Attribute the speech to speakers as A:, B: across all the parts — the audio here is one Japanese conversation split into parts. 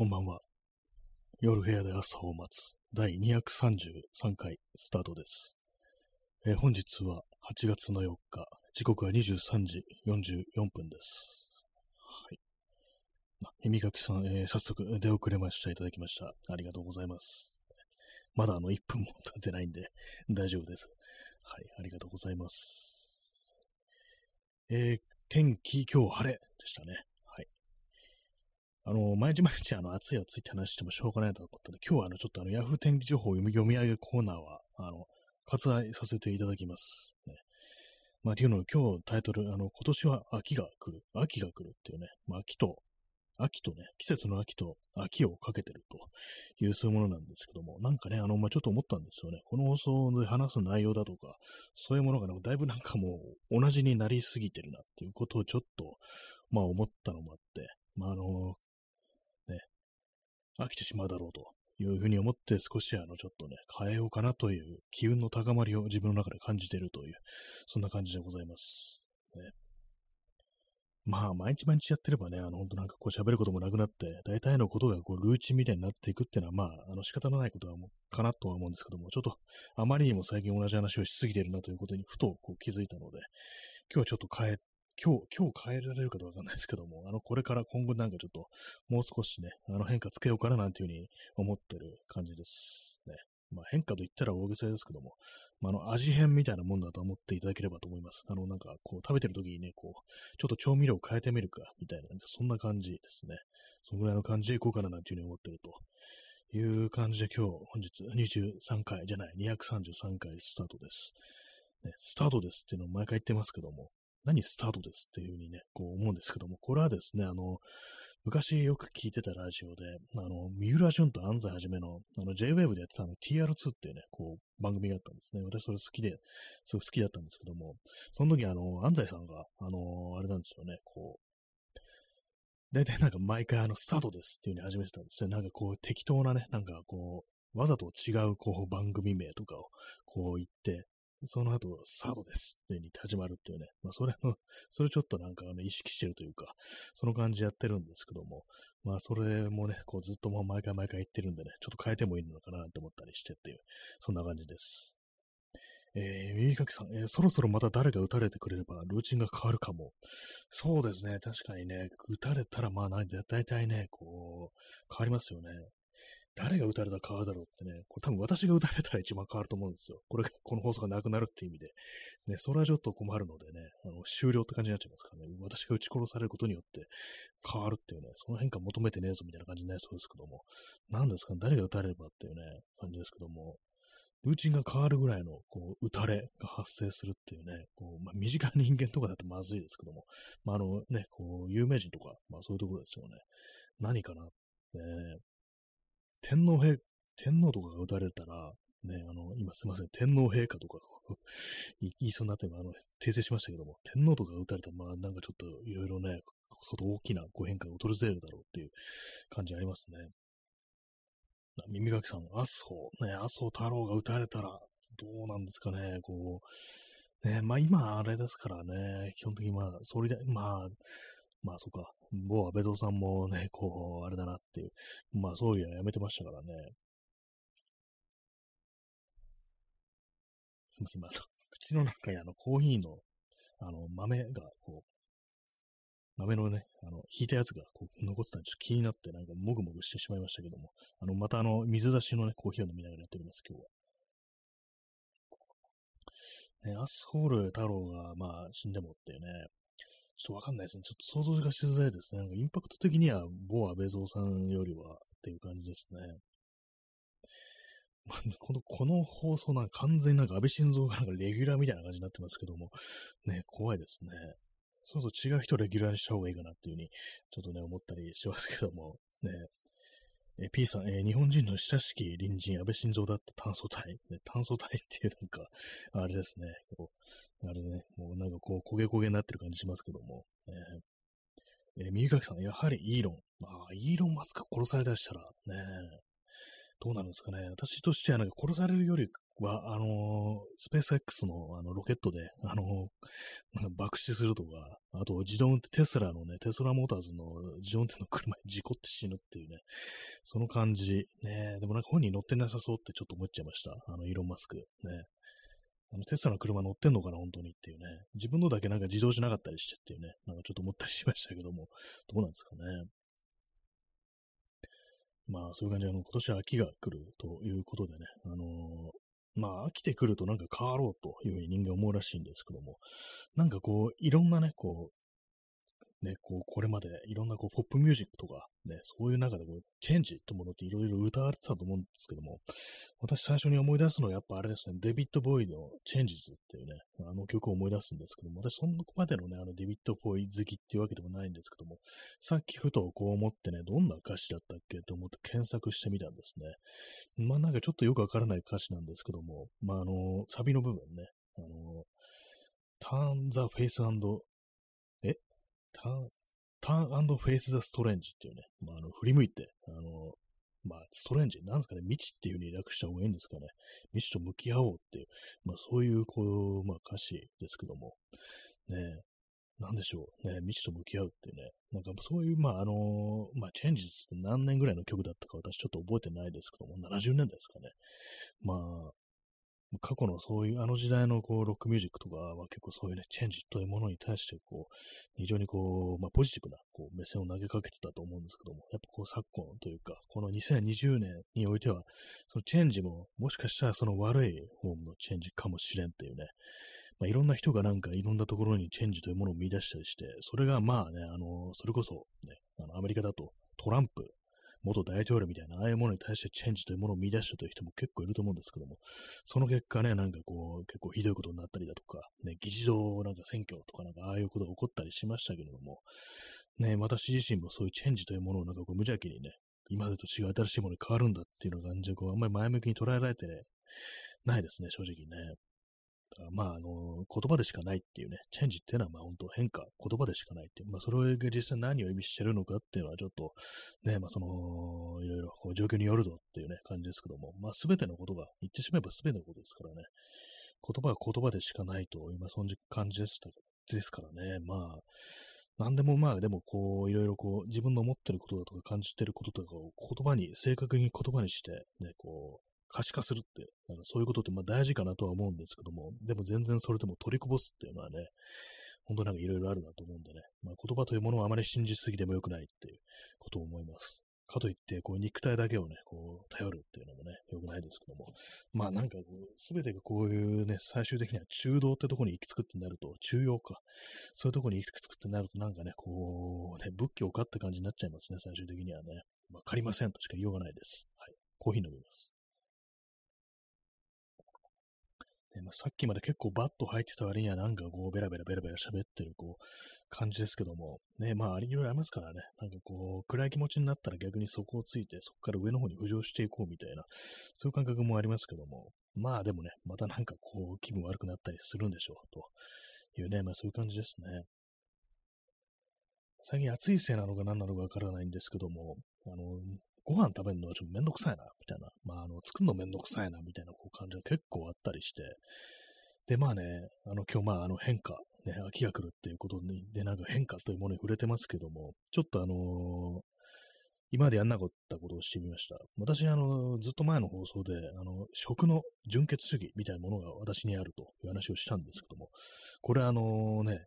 A: こんばんは。夜部屋で朝を待つ第233回スタートです。えー、本日は8月の4日、時刻は23時44分です。はい。耳かきさん、えー、早速出遅れました。いただきました。ありがとうございます。まだあの1分も経ってないんで大丈夫です。はい、ありがとうございます。えー、天気今日晴れでしたね。あの、毎日毎日あの、暑い暑いって話してもしょうがないと思ったので、今日はあの、ちょっとあの、ヤフー天気情報読み読み上げコーナーは、あの、割愛させていただきます。ね。まあ、っていうのを今日タイトル、あの、今年は秋が来る。秋が来るっていうね、まあ、秋と、秋とね、季節の秋と秋をかけてるというそういうものなんですけども、なんかね、あの、まあ、ちょっと思ったんですよね。この放送で話す内容だとか、そういうものがね、だいぶなんかもう同じになりすぎてるなっていうことをちょっと、まあ思ったのもあって、まああの、飽きてしまうだろうというふうに思って少しあのちょっとね、変えようかなという機運の高まりを自分の中で感じているという、そんな感じでございます。ね、まあ、毎日毎日やってればね、あの、本当なんかこう喋ることもなくなって、大体のことがこう、ルーチンみたいになっていくっていうのは、まあ、あの、仕方のないことはもう、かなとは思うんですけども、ちょっと、あまりにも最近同じ話をしすぎてるなということに、ふとこう気づいたので、今日はちょっと変え今日、今日変えられるかどうかわかんないですけども、あの、これから今後なんかちょっと、もう少しね、あの変化つけようかななんていうふうに思ってる感じですね。まあ変化と言ったら大げさですけども、まあ、の味変みたいなもんだと思っていただければと思います。あのなんかこう食べてる時にね、こう、ちょっと調味料を変えてみるかみたいな、なんかそんな感じですね。そのぐらいの感じでいこうかななんていうふうに思ってると。いう感じで今日、本日23回じゃない、233回スタートです。ね、スタートですっていうのを毎回言ってますけども、何スタートですっていうふうにね、こう思うんですけども、これはですね、あの、昔よく聞いてたラジオで、あの、三浦淳と安西はじめの、あの、J-Wave でやってたの TR2 っていうね、こう、番組があったんですね。私それ好きで、すごい好きだったんですけども、その時あの、安西さんが、あの、あれなんですよね、こう、大体なんか毎回あの、スタートですっていう風に始めてたんですね。なんかこう、適当なね、なんかこう、わざと違うこう番組名とかをこう言って、その後、サードですっていうに始まるっていうね、まあ、それの、それちょっとなんかね、意識してるというか、その感じやってるんですけども、まあ、それもね、こうずっともう毎回毎回言ってるんでね、ちょっと変えてもいいのかなって思ったりしてっていう、そんな感じです。えー、耳かきさん、えー、そろそろまた誰が打たれてくれれば、ルーチンが変わるかも。そうですね、確かにね、打たれたら、まあ、大体ね、こう、変わりますよね。誰が打たれたら変わるだろうってね、これ多分私が打たれたら一番変わると思うんですよ。これが、この放送がなくなるって意味で。ね、それはちょっと困るのでね、あの、終了って感じになっちゃいますからね、私が撃ち殺されることによって変わるっていうね、その変化求めてねえぞみたいな感じになりそうですけども、何ですか、誰が打たれればっていうね、感じですけども、ルーチンが変わるぐらいの、こう、打たれが発生するっていうね、こう、まあ、身近な人間とかだとまずいですけども、まあ、あのね、こう、有名人とか、まあそういうところですよね。何かな、ね、天皇陛、天皇とかが撃たれたら、ね、あの、今すいません、天皇陛下とか 言いそうになってあの、訂正しましたけども、天皇とかが撃たれたら、まあなんかちょっといろいろね、相当大きなご変化が訪れるだろうっていう感じありますね。耳かきさん、麻生、ね、麻生太郎が撃たれたら、どうなんですかね、こう、ね、まあ今あれですからね、基本的にまあ、総理大、まあ、まあそっか、某安倍蔵さんもね、こう、あれだなっていう、まあ総理は辞めてましたからね。すみません、今、口の中にあの、コーヒーの、あの、豆が、こう、豆のね、あの、引いたやつがこう残ってたんで、ちょっと気になって、なんか、もぐもぐしてしまいましたけども、あの、またあの、水出しのね、コーヒーを飲みながらやっております、今日は。ね、アスホール太郎が、まあ、死んでもってね、ちょっとわかんないですね。ちょっと想像がしづらいですね。なんかインパクト的には、某安倍蔵さんよりはっていう感じですね。この、この放送なんか完全になんか安倍晋三がなんかレギュラーみたいな感じになってますけども、ね、怖いですね。そうそう違う人レギュラーにした方がいいかなっていうふうに、ちょっとね、思ったりしますけども、ね。え P さん、えー、日本人の親しき隣人、安倍晋三だった炭素体、ね、炭素体っていうなんか、あれですね、こうあれね、もうなんかこう、焦げ焦げになってる感じしますけども、えー、えー、三垣さん、やはりイーロン。ああ、イーロン・マスク殺されたりしたら、ね、どうなるんですかね。私としては、なんか殺されるよりは、あのー、スペース X のあのロケットで、あのー、なんか爆死するとか、あと自動運転、テスラのね、テスラモーターズの自動運転の車に事故って死ぬっていうね、その感じ。ね、でもなんか本人乗ってなさそうってちょっと思っちゃいました。あの、イーロン・マスク。ね。あの、テスラの車乗ってんのかな、本当にっていうね。自分のだけなんか自動しなかったりしてっていうね、なんかちょっと思ったりしましたけども、どうなんですかね。まあ、そういう感じで、あの、今年は秋が来るということでね、あのー、まあ、飽きてくるとなんか変わろうというふうに人間思うらしいんですけども、なんかこう、いろんなね、こう、ね、こう、これまでいろんなこう、ポップミュージックとか、ね、そういう中でこう、チェンジってものっていろいろ歌われてたと思うんですけども、私最初に思い出すのはやっぱあれですね、デビッド・ボーイのチェンジズっていうね、あの曲を思い出すんですけども、私そんなまでのね、あのデビッド・ボーイ好きっていうわけでもないんですけども、さっきふとこう思ってね、どんな歌詞だったっけと思って検索してみたんですね。まあなんかちょっとよくわからない歌詞なんですけども、まああの、サビの部分ね、あの、turn the face and turn, ターンフェイス・ザ・ストレンジっていうね、まあ、あの振り向いて、あの、まあ、ストレンジ、なんですかね、未知っていう風に略した方がいいんですかね。未知と向き合おうっていう、まあ、そういう、こう、まあ、歌詞ですけども、ね、なんでしょう、ね、未知と向き合うっていうね、なんかそういう、まあ、あのまあ、チェンジズって何年ぐらいの曲だったか私ちょっと覚えてないですけども、70年代ですかね。まあ、過去のそういう、あの時代のこう、ロックミュージックとかは結構そういうね、チェンジというものに対して、こう、非常にこう、まあ、ポジティブな、こう、目線を投げかけてたと思うんですけども、やっぱこう、昨今というか、この2020年においては、そのチェンジも、もしかしたらその悪い方のチェンジかもしれんっていうね、まあ、いろんな人がなんかいろんなところにチェンジというものを見出したりして、それがまあね、あの、それこそ、ね、あのアメリカだとトランプ元大統領みたいな、ああいうものに対してチェンジというものを見出したという人も結構いると思うんですけども、その結果ね、なんかこう、結構ひどいことになったりだとか、ね、議事堂なんか選挙とかなんかああいうことが起こったりしましたけれども、ね、私自身もそういうチェンジというものをなんかこう無邪気にね、今までと違う新しいものに変わるんだっていうのが感じで、こう、あんまり前向きに捉えられてね、ないですね、正直ね。まあ、あの、言葉でしかないっていうね、チェンジっていうのは、まあ、本当変化、言葉でしかないっていう、まあ、それが実際何を意味してるのかっていうのは、ちょっと、ね、まあ、その、いろいろ、こう、状況によるぞっていうね、感じですけども、まあ、すべてのことが、言ってしまえばすべてのことですからね、言葉は言葉でしかないと、今、そんな感じですですからね、まあ、なんでもまあ、でもこう、いろいろこう、自分の思ってることだとか感じてることとかを言葉に、正確に言葉にして、ね、こう、可視化するって、なんかそういうことってまあ大事かなとは思うんですけども、でも全然それでも取りこぼすっていうのはね、本当なんかいろいろあるなと思うんでね、まあ、言葉というものをあまり信じすぎても良くないっていうことを思います。かといって、こう、肉体だけをね、こう、頼るっていうのもね、良くないですけども。まあなんかこう、すべてがこういうね、最終的には中道ってとこに行き着くってなると、中庸か。そういうとこに行き着くってなると、なんかね、こう、ね、仏教かって感じになっちゃいますね、最終的にはね。わかりませんとしか言いようがないです。はい。コーヒー飲みます。ねまあ、さっきまで結構バッと入ってた割にはなんかこうベラベラベラベラ喋ってるこう感じですけども、ね、まあいろいろありますからね、なんかこう暗い気持ちになったら逆にそこをついてそこから上の方に浮上していこうみたいな、そういう感覚もありますけども、まあでもね、またなんかこう気分悪くなったりするんでしょうというね、まあそういう感じですね。最近暑いせいなのか何なのかわからないんですけども、あの、ご飯食べるのはちょっとめんどくさいな、みたいな。まあ、あの、作るのめんどくさいな、みたいなこう感じが結構あったりして。で、まあね、あの、今日まあ、あの、変化、ね、秋が来るっていうことに、で、なんか変化というものに触れてますけども、ちょっとあのー、今までやんなかったことをしてみました。私、あの、ずっと前の放送で、あの、食の純血主義みたいなものが私にあるという話をしたんですけども、これあのね、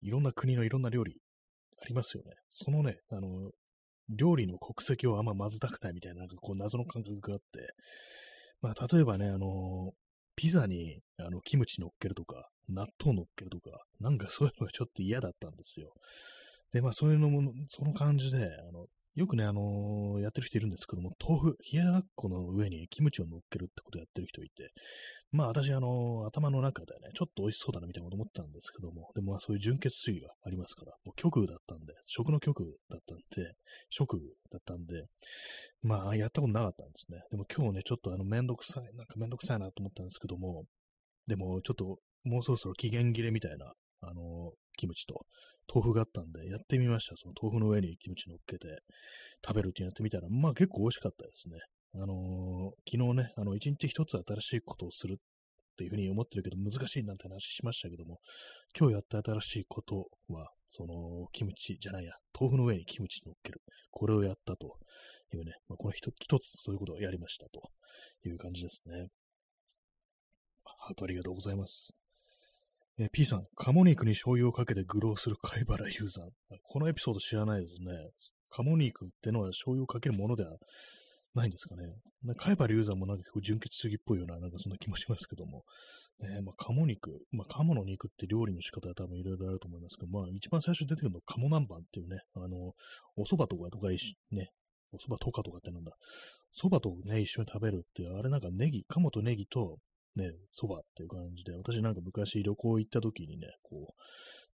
A: いろんな国のいろんな料理ありますよね。そのね、あの、料理の国籍をあんま混ぜたくないみたいな、なんかこう謎の感覚があって、まあ、例えばね、あの、ピザに、あの、キムチ乗っけるとか、納豆乗っけるとか、なんかそういうのがちょっと嫌だったんですよ。で、まあ、そういうのも、その感じで、あの、よくね、あのー、やってる人いるんですけども、豆腐、冷ややっこの上にキムチを乗っけるってことをやってる人いて、まあ私、あのー、頭の中でね、ちょっと美味しそうだなみたいなこと思ったんですけども、でもまあそういう純血主義がありますから、もう極右だったんで、食の極右だったんで、食だったんで、まあやったことなかったんですね。でも今日ね、ちょっとあの、めんどくさい、なんかめんどくさいなと思ったんですけども、でもちょっと、もうそろそろ期限切れみたいな、あのー、キムチと豆腐があったんで、やってみました。その豆腐の上にキムチ乗っけて食べるってやってみたら、まあ結構美味しかったですね。あのー昨日ね、あの、一日一つ新しいことをするっていうふうに思ってるけど難しいなんて話しましたけども、今日やった新しいことは、その、キムチじゃないや、豆腐の上にキムチ乗っける。これをやったというね、まあ、この一一つそういうことをやりましたという感じですね。ハートありがとうございます。えー P さん、鴨肉に醤油をかけて愚弄する貝原雄山。このエピソード知らないですね。鴨肉ってのは醤油をかけるものではないんですかね。か貝原雄山もなんか結構純血主義っぽいような、なんかそんな気もしますけども。ねまあ、鴨肉、まあ、鴨の肉って料理の仕方は多分いろいろあると思いますけど、まあ、一番最初に出てくるのは鴨南蛮っていうね、あの、お蕎麦とかとかね、お蕎麦とかとかってなんだ、蕎麦とね、一緒に食べるって、あれなんかネギ、鴨とネギと、ね、蕎麦っていう感じで、私なんか昔旅行行った時にね、こう、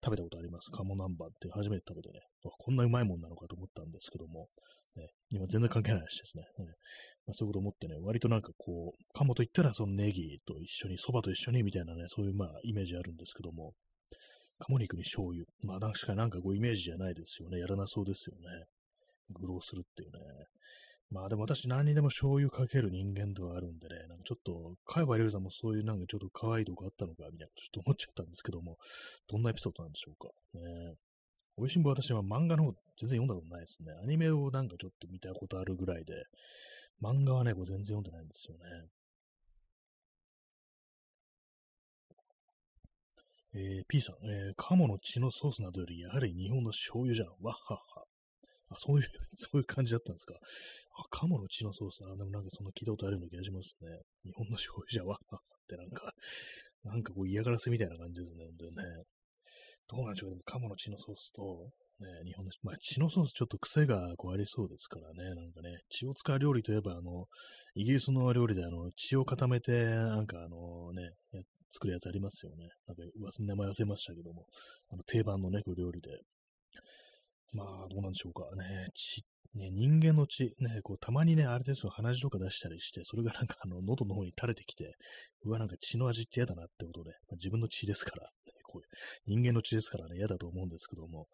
A: 食べたことあります。鴨南蛮って初めて食べてね、こんなうまいもんなのかと思ったんですけども、ね、今全然関係ない話ですね。ねまあ、そういうこと思ってね、割となんかこう、鴨と言ったらそのネギと一緒に、蕎麦と一緒にみたいなね、そういうまあイメージあるんですけども、鴨肉に醤油。まあ確かになんかこうイメージじゃないですよね。やらなそうですよね。愚弄するっていうね。まあでも私何にでも醤油かける人間ではあるんでね、なんかちょっと、海馬龍さんもそういうなんかちょっと可愛いとこあったのかみたいなちょっと思っちゃったんですけども、どんなエピソードなんでしょうか。ねおいしんぼ私は漫画の方全然読んだことないですね。アニメをなんかちょっと見たことあるぐらいで、漫画はね、これ全然読んでないんですよね。えー、P さん、えー、鴨の血のソースなどより、やはり日本の醤油じゃん。わっはっは。あ、そういう、そういう感じだったんですか。あ、鴨の血のソース。あ、でもなんかそんな聞いたことあるような気がしますね。日本の醤油じゃ。わっはってなんか、なんかこう嫌がらせみたいな感じですね。本当にね。どうなんでしょう。でも鴨の血のソースと、ね、日本の、まあ血のソースちょっと癖がこうありそうですからね。なんかね、血を使う料理といえば、あの、イギリスの料理であの、血を固めて、なんかあのね、作るやつありますよね。なんか、名前忘れましたけども、あの、定番のね、こう料理で。まあ、どうなんでしょうかね。血、ね、人間の血、ね、こう、たまにね、あれですよ、鼻血とか出したりして、それがなんか、あの、喉の方に垂れてきて、うわ、なんか血の味って嫌だなってことで、まあ、自分の血ですから、ね、こういう、人間の血ですからね、嫌だと思うんですけども、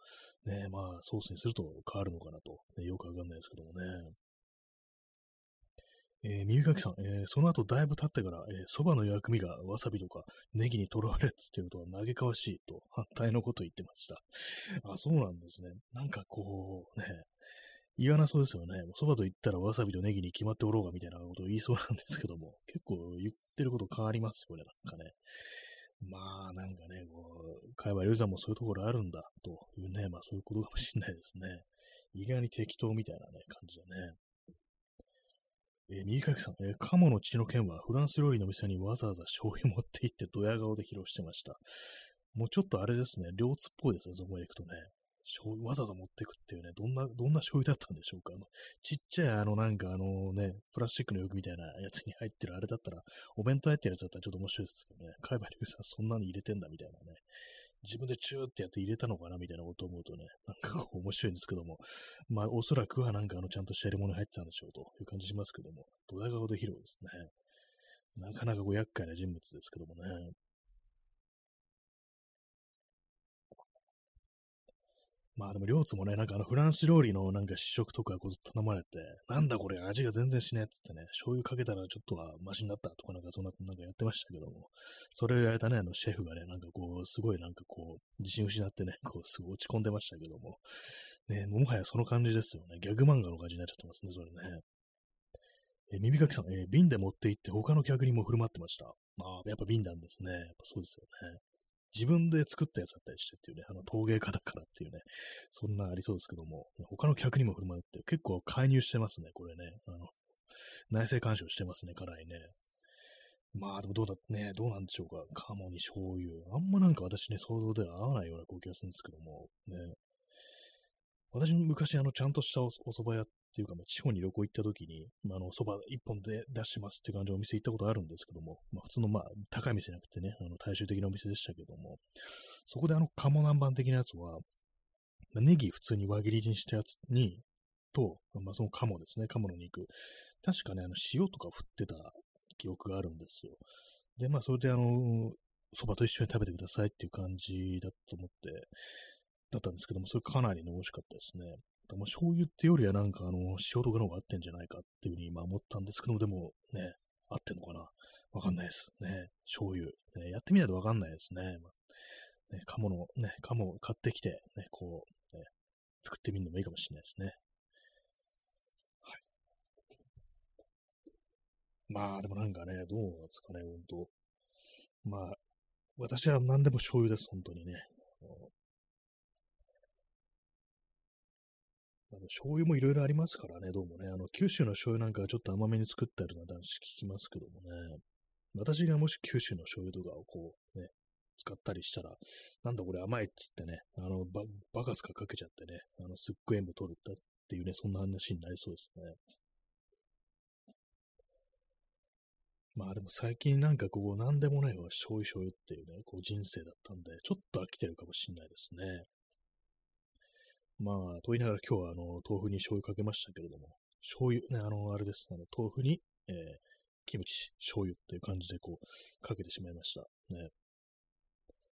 A: ね、まあ、ソースにすると変わるのかなと、ね、よくわかんないですけどもね。えー、耳かきさん、えーその後だいぶ経ってから、えー、蕎麦の薬味がわさびとかネギにとらわれているとは嘆かわしいと反対のこと言ってました。あ、そうなんですね。なんかこう、ね、言わなそうですよね。蕎麦と言ったらわさびとネギに決まっておろうがみたいなことを言いそうなんですけども、結構言ってること変わりますよね、なんかね。まあ、なんかね、こう、海馬龍さんもそういうところあるんだ、というね、まあそういうことかもしれないですね。意外に適当みたいなね、感じだね。えー、右かきさん、えー、鴨の血の剣はフランス料理の店にわざわざ醤油持って行ってドヤ顔で披露してました。もうちょっとあれですね、両津っぽいですね、そこまで行くとね。醤油わざわざ持ってくっていうね、どんな、どんな醤油だったんでしょうか。あの、ちっちゃいあのなんかあのね、プラスチックの容器みたいなやつに入ってるあれだったら、お弁当入ってるやつだったらちょっと面白いですけどね。海馬龍さんそんなに入れてんだみたいなね。自分でチューってやって入れたのかなみたいなことを思うとね、なんか面白いんですけども、まあおそらくはなんかあのちゃんとした入れ物に入ってたんでしょうという感じしますけども、ドヤ顔で披露ですね。なかなかご厄介な人物ですけどもね。まあでも、両津もね、なんかあのフランス料理のなんか試食とかこう頼まれて、なんだこれ味が全然しねえっつってね、醤油かけたらちょっとはマシになったとかなんかそんな、なんかやってましたけども、それをやれたね、あのシェフがね、なんかこう、すごいなんかこう、自信失ってね、こう、すごい落ち込んでましたけども、ね、もはやその感じですよね。ギャグ漫画の感じになっちゃってますね、それね。え、耳かきさん、えー瓶で持って行って他の客にも振る舞ってました。ああ、やっぱ瓶なんですね。やっぱそうですよね。自分で作ったやつだったりしてっていうね、あの陶芸家だからっていうね、そんなありそうですけども、他の客にも振る舞って結構介入してますね、これね。あの、内政干渉してますね、辛いね。まあ、でもどうだ、ね、どうなんでしょうか。鴨に醤油。あんまなんか私ね、想像では合わないような気がするんですけども、ね。私昔あの、ちゃんとしたおお蕎麦屋っっていうか、まあ、地方に旅行行った時に、まあ、あの、蕎麦一本で出してますっていう感じのお店行ったことあるんですけども、まあ、普通のまあ、高い店じゃなくてね、あの、大衆的なお店でしたけども、そこであの、鴨南蛮的なやつは、まあネギ普通に輪切りにしたやつに、と、まあ、その鴨ですね、鴨の肉。確かね、あの、塩とか振ってた記憶があるんですよ。で、まあ、それであの、蕎麦と一緒に食べてくださいっていう感じだと思って、だったんですけども、それかなりね、美味しかったですね。も醤油ってよりはなんかあの、塩とかの方が合ってんじゃないかっていうふうに今思ったんですけども、でもね、合ってんのかな？わかんないです。ね、醤油。ね、やってみないとわかんないですね。まあ、ね、鴨の、ね、鴨を買ってきて、ね、こう、ね、作ってみるのもいいかもしれないですね。はい。まあ、でもなんかね、どうなんですかね、ほんと。まあ、私は何でも醤油です、本当にね。あの醤油もいろいろありますからね、どうもね。あの、九州の醤油なんかはちょっと甘めに作ったりな男子聞きますけどもね。私がもし九州の醤油とかをこう、ね、使ったりしたら、なんだこれ甘いっつってね、あの、ババカスカかけちゃってね、あの、すっごい塩分取るっていうね、そんな話になりそうですね。まあでも最近なんかこう、なんでもないわ、醤油醤油っていうね、こう人生だったんで、ちょっと飽きてるかもしれないですね。まあ、と言いながら今日はあの、豆腐に醤油かけましたけれども、醤油、ね、あの、あれです。あの、豆腐に、えー、キムチ、醤油っていう感じでこう、かけてしまいました。ね。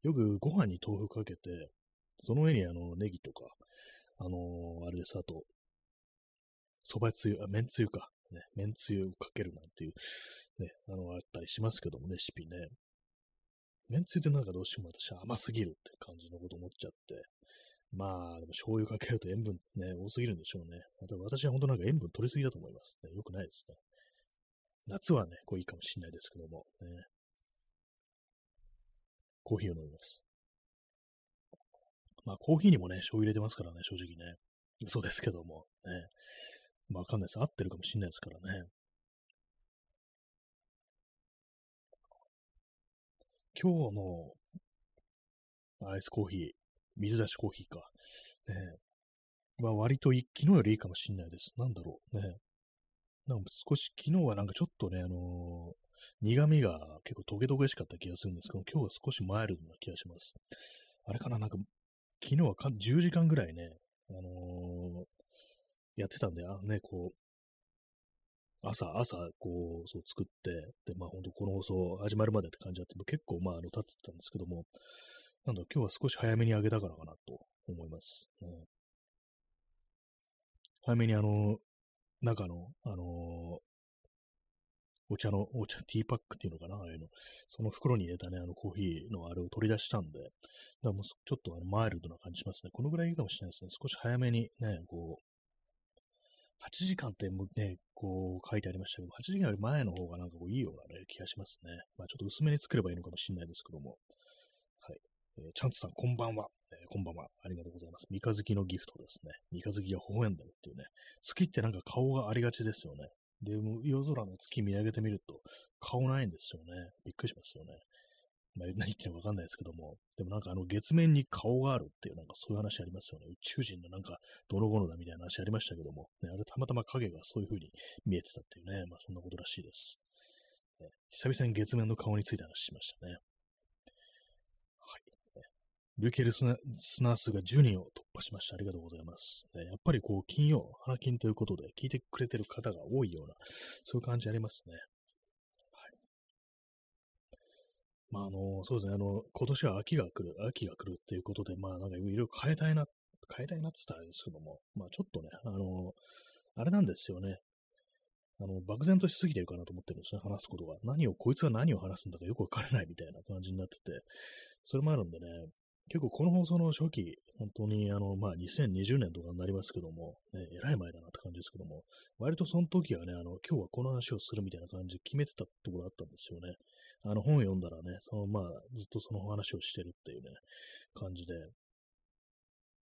A: よくご飯に豆腐かけて、その上にあの、ネギとか、あのー、あれです、あと、蕎麦つゆ、あ、麺つゆか。ね、麺つゆをかけるなんていう、ね、あの、あったりしますけども、レシピね。麺つゆってなんかどうしても私甘すぎるって感じのこと思っちゃって、まあ、でも醤油かけると塩分ね、多すぎるんでしょうね。私は本当なんか塩分取りすぎだと思います、ね。よくないですね。夏はね、こういいかもしれないですけども、ね。コーヒーを飲みます。まあ、コーヒーにもね、醤油入れてますからね、正直ね。嘘ですけども、ね。まあ、わかんないです。合ってるかもしれないですからね。今日のアイスコーヒー、水出しコーヒーか。ねは割と昨日よりいいかもしんないです。なんだろう。ねなんか少し、昨日はなんかちょっとね、あのー、苦味が結構トゲトゲしかった気がするんですけど、今日は少しマイルドな気がします。あれかな？なんか、昨日はか10時間ぐらいね、あのー、やってたんで、あね、こう、朝、朝、こう、そう作って、で、まあ本当この放送始まるまでって感じだったんで、結構まあ、あの、経ってたんですけども、なんだ今日は少し早めにあげたからかなと思います。うん、早めにあの、中の、あの、お茶の、お茶、ティーパックっていうのかなああいうの。その袋に入れたね、あのコーヒーのあれを取り出したんで、だからもうちょっとあのマイルドな感じしますね。このぐらいいいかもしれないですね。少し早めにね、こう、8時間ってもね、こう書いてありましたけど、8時間より前の方がなんかこういいような、ね、気がしますね。まあちょっと薄めに作ればいいのかもしれないですけども。えー、チャンツさん、こんばんは。えー、こんばんは。ありがとうございます。三日月のギフトですね。三日月が微笑んでるっていうね。月ってなんか顔がありがちですよね。で、も夜空の月見上げてみると、顔ないんですよね。びっくりしますよね。まあ、何言ってるかわかんないですけども、でもなんかあの月面に顔があるっていうなんかそういう話ありますよね。宇宙人のなんかどの頃だみたいな話ありましたけども、ね、あれたまたま影がそういう風に見えてたっていうね、まあそんなことらしいです。ね、久々に月面の顔について話しましたね。はい。累計リスナー数が10人を突破しました。ありがとうございます。ね、やっぱりこう、金曜、花金ということで聞いてくれてる方が多いような、そういう感じありますね。はいまあ、あの、そうですね、あの、今年は秋が来る、秋が来るっていうことで、まあ、なんかいろいろ変えたいな、変えたいなって言ったらですけども、まあ、ちょっとね、あの、あれなんですよね。あの、漠然としすぎてるかなと思ってるんですね、話すことが。何を、こいつは何を話すんだかよくわからないみたいな感じになってて、それもあるんでね、結構この放送の初期、本当にあの、まあ、2020年とかになりますけども、ね、えらい前だなって感じですけども、割とその時はね、あの、今日はこの話をするみたいな感じで決めてたところあったんですよね。あの本読んだらね、そのまあ、ずっとその話をしてるっていうね、感じで、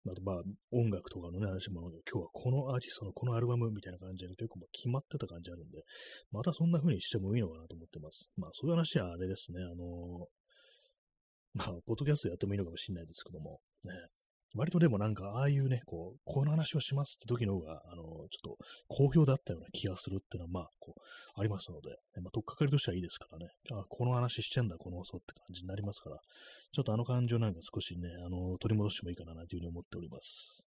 A: あとまあ、音楽とかのね、話も、今日はこのアーティストのこのアルバムみたいな感じで結構決まってた感じあるんで、またそんな風にしてもいいのかなと思ってます。まあ、そういう話はあれですね、あのまあ、ポッドキャストやってもいいのかもしれないですけども、ね、割とでもなんか、ああいうね、こう、この話をしますって時の方が、あの、ちょっと好評だったような気がするっていうのは、まあ、こう、ありますので、まあ、とっかかりとしてはいいですからね。あ、この話してんだ、この放送って感じになりますから、ちょっとあの感情なんか少しね、あの、取り戻してもいいかな、なんていうふうに思っております。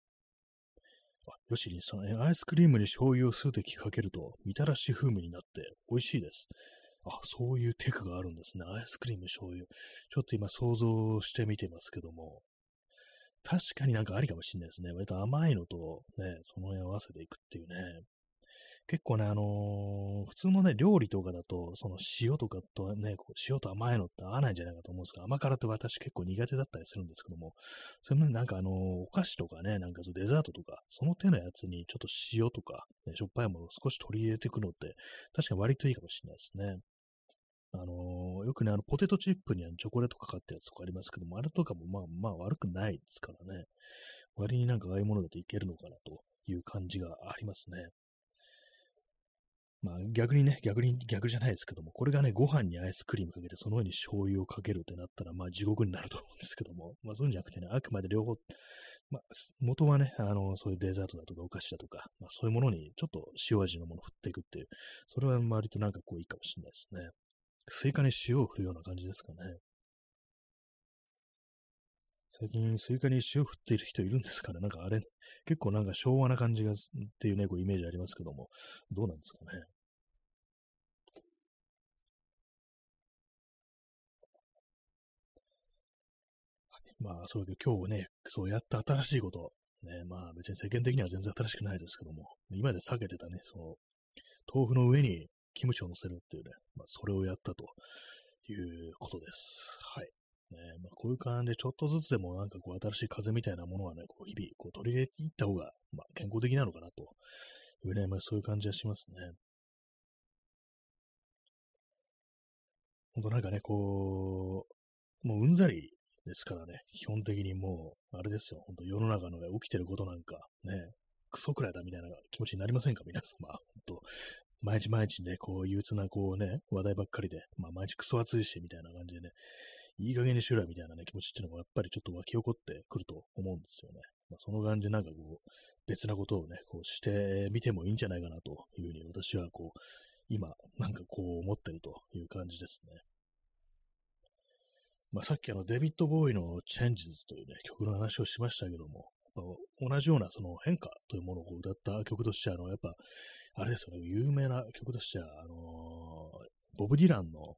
A: あ、よしりんさん、アイスクリームに醤油を数滴かけると、みたらし風味になって美味しいです。あ、そういうテクがあるんですね。アイスクリーム醤油。ちょっと今想像してみてますけども、確かになんかありかもしれないですね。割と甘いのとね、その辺合わせていくっていうね。結構ね、あのー、普通のね、料理とかだと、その塩とかとね、塩と甘いのって合わないんじゃないかと思うんですが、甘辛って私結構苦手だったりするんですけども、それもなんかあのー、お菓子とかね、なんかデザートとか、その手のやつにちょっと塩とか、ね、しょっぱいものを少し取り入れていくのって、確かに割といいかもしれないですね。あのー、よくね、あの、ポテトチップにはチョコレートかかったやつとかありますけども、あれとかもまあまあ悪くないですからね。割になんかああいうものだといけるのかなという感じがありますね。まあ逆にね、逆に逆じゃないですけども、これがね、ご飯にアイスクリームかけて、その上に醤油をかけるってなったら、まあ地獄になると思うんですけども、まあそういうんじゃなくてね、あくまで両方、まあ元はね、あの、そういうデザートだとかお菓子だとか、まあそういうものにちょっと塩味のものを振っていくっていう、それは割となんかこういいかもしれないですね。スイカに塩を振るような感じですかね。最近、スイカに塩振っている人いるんですかね。なんかあれ、結構なんか昭和な感じがっていうね、こうイメージありますけども、どうなんですかね。まあ、そういう今日ね、そうやった新しいこと、ね、まあ別に世間的には全然新しくないですけども、今まで避けてたね、その、豆腐の上にキムチを乗せるっていうね、まあそれをやったということです。はい。ね、まあ、こういう感じでちょっとずつでもなんかこう新しい風みたいなものはね、こう日々こう取り入れていった方が、まあ、健康的なのかなというね、まあ、そういう感じはしますね。ほんとなんかね、こう、もううんざりですからね、基本的にもう、あれですよ、ほんと世の中の起きてることなんか、ね、クソくらいだみたいな気持ちになりませんか？皆様。ほんと、毎日毎日ね、こう憂鬱なこうね、話題ばっかりで、まあ毎日クソ暑いし、みたいな感じでね、いい加減にしろよみたいなね、気持ちっていうのがやっぱりちょっと湧き起こってくると思うんですよね。まあ、その感じでなんかこう、別なことをね、こうしてみてもいいんじゃないかなというふうに私はこう、今、なんかこう思ってるという感じですね。まあ、さっきあのデビッド・ボーイの Changes というね、曲の話をしましたけども、同じようなその変化というものを歌った曲として、あの、やっぱ、あれですよね、有名な曲としては、あのー、ボブ・ディランの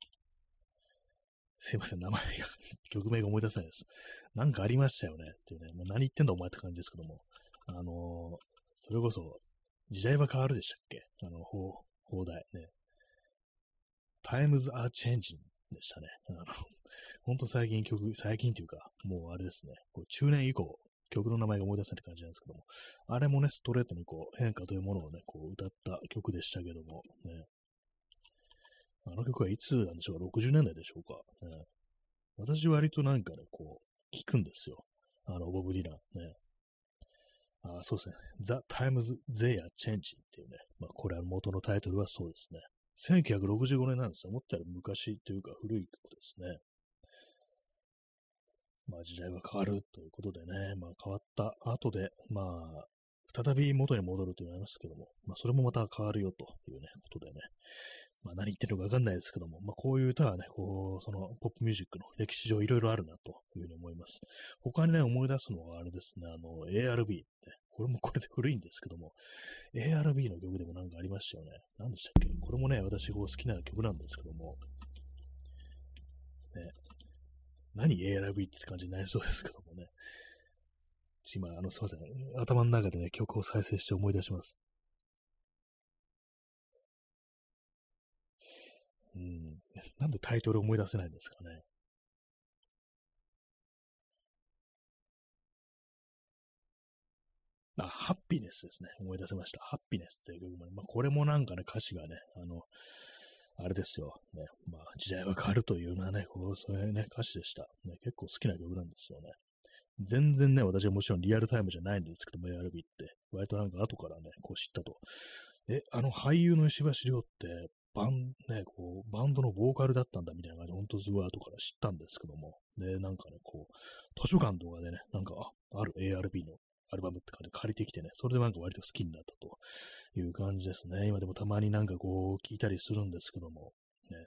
A: すいません、名前が 曲名が思い出せないです。なんかありましたよね。っていうね、もう何言ってんだお前って感じですけども。あのー、それこそ、時代は変わるでしたっけ？あの、放題ね。Times are changing でしたね。あの、ほんと最近曲、最近っていうか、もうあれですね、こう中年以降、曲の名前が思い出せない感じなんですけども、あれもね、ストレートにこう変化というものをね、こう歌った曲でしたけども、ね、あの曲はいつなんでしょうか ?60 年代でしょうか、ね、私割となんかね、こう、聞くんですよ。あの、ボブ・ディランね。あそうですね。The Times They Are Changing っていうね。まあ、これは元のタイトルはそうですね。1965年なんですよ。思ったより昔というか古い曲ですね。まあ時代は変わるということでね、まあ変わった後で、まあ、再び元に戻ると言われますけども、まあそれもまた変わるよというね、ことでね、まあ、何言ってるのかわかんないですけども、まあ、こういう歌はね、こう、その、ポップミュージックの歴史上いろいろあるなというふうに思います。他にね、思い出すのはあれですね、あの、ARB って、これもこれで古いんですけども、ARB の曲でもなんかありましたよね。何でしたっけ？これもね、私こう好きな曲なんですけども、ね、何 ARB って感じになりそうですけどもね。今、あの、すいません。頭の中でね、曲を再生して思い出します。うん。なんでタイトル思い出せないんですかね。あ、ハッピネスですね。思い出せました。ハッピネスっていう曲もね、まあ、これもなんかね、歌詞がね、あの、あれですよ。ね、まあ、時代は変わるというようなね、こう、そういうね、歌詞でした。ね、結構好きな曲なんですよね。全然ね、私はもちろんリアルタイムじゃないんですけども、ARB って、割となんか後からね、こう知ったと。え、あの俳優の石橋亮って、バン、ね、こう、バンドのボーカルだったんだみたいな感じで、ほんとすごい後から知ったんですけども、で、なんかね、こう、図書館とかでね、なんか、あ、ある ARB のアルバムって感じで借りてきてね、それでなんか割と好きになったという感じですね。今でもたまになんかこう、聞いたりするんですけども、ね。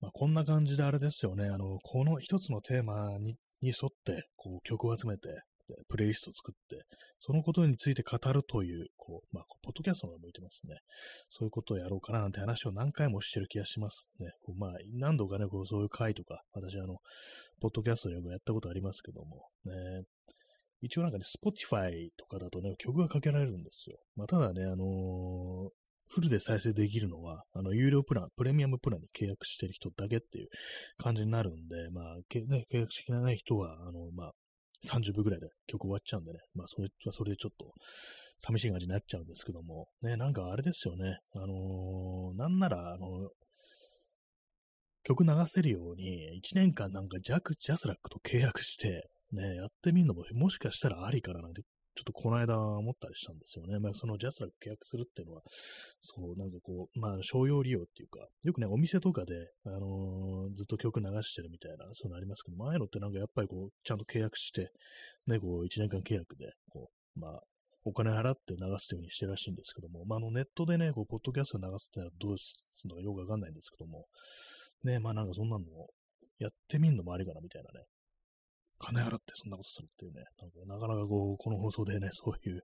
A: まあ、こんな感じであれですよね、あの、この一つのテーマに沿って、こう、曲を集めて、プレイリストを作って、そのことについて語るという、こう、まあ、ポッドキャストが向いてますね。そういうことをやろうかななんて話を何回もしてる気がしますね。こうまあ、何度かね、こうそういう回とか、私あの、ポッドキャストでもやったことありますけども、ね、一応なんかね、Spotify とかだとね、曲がかけられるんですよ。まあ、ただね、あのー、フルで再生できるのは、あの、有料プラン、プレミアムプランに契約してる人だけっていう感じになるんで、まあ、ね、契約してない人は、あの、まあ、30分ぐらいで曲終わっちゃうんでね、まあ、それはそれでちょっと、寂しい感じになっちゃうんですけども、ね、なんかあれですよね、あのー、なんなら、あの曲流せるように、1年間なんかジャク、ジャスラックと契約して、ね、やってみるのも、もしかしたらありかななんて、ちょっとこの間思ったりしたんですよね。まあ、そのジャスラック契約するっていうのは、そう、なんかこう、まあ、商用利用っていうか、よくね、お店とかで、あのー、ずっと曲流してるみたいな、そういうのありますけど、前のってなんかやっぱりこう、ちゃんと契約して、ね、こう、1年間契約で、こう、まあ、お金払って流すというふうにしてるらしいんですけども、まあ、あのネットでね、こう、ポッドキャスト流すってのはどうするのかよくわかんないんですけども、ね、まあなんかそんなのをやってみんのもありかなみたいなね、金払ってそんなことするっていうね、なんかなかなかこう、この放送でね、そういう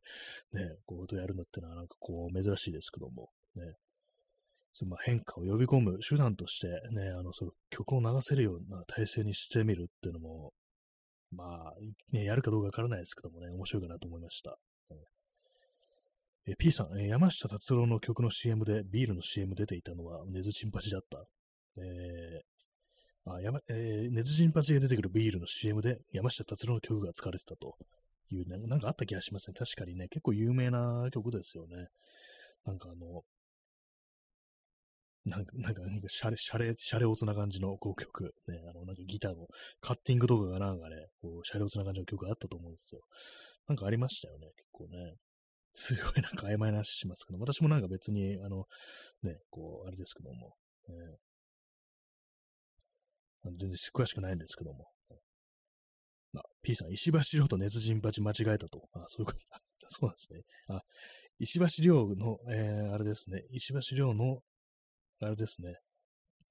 A: ね、こう、やるんだってのはなんかこう、珍しいですけども、ね、そまあ変化を呼び込む手段としてね、あの、そう曲を流せるような体制にしてみるっていうのも、まあ、ね、やるかどうかわからないですけどもね、面白いかなと思いました。え P さん、え山下達郎の曲の CM でビールの CM 出ていたのはネズチンパチだった。えあやま、えー、ネズジンパチが出てくるビールの CM で山下達郎の曲が使われてたという、ね、なんかあった気がしますね。確かにね、結構有名な曲ですよね。なんかあの、なんか、なんか、シャレ、シャレ、シャレオツな感じのこう曲、ね、あの、なんかギターのカッティング動画がなんかね、こう、シャレオツな感じの曲があったと思うんですよ。なんかありましたよね、結構ね。すごいなんか曖昧な話しますけど、私もなんか別に、あの、ね、こう、あれですけども、ね、全然詳しくないんですけども。あ、P さん、石橋亮と熱人鉢間違えたと。あ、そういうこと。そうなんですね。あ、石橋亮の、えー、あれですね。石橋亮の、あれですね。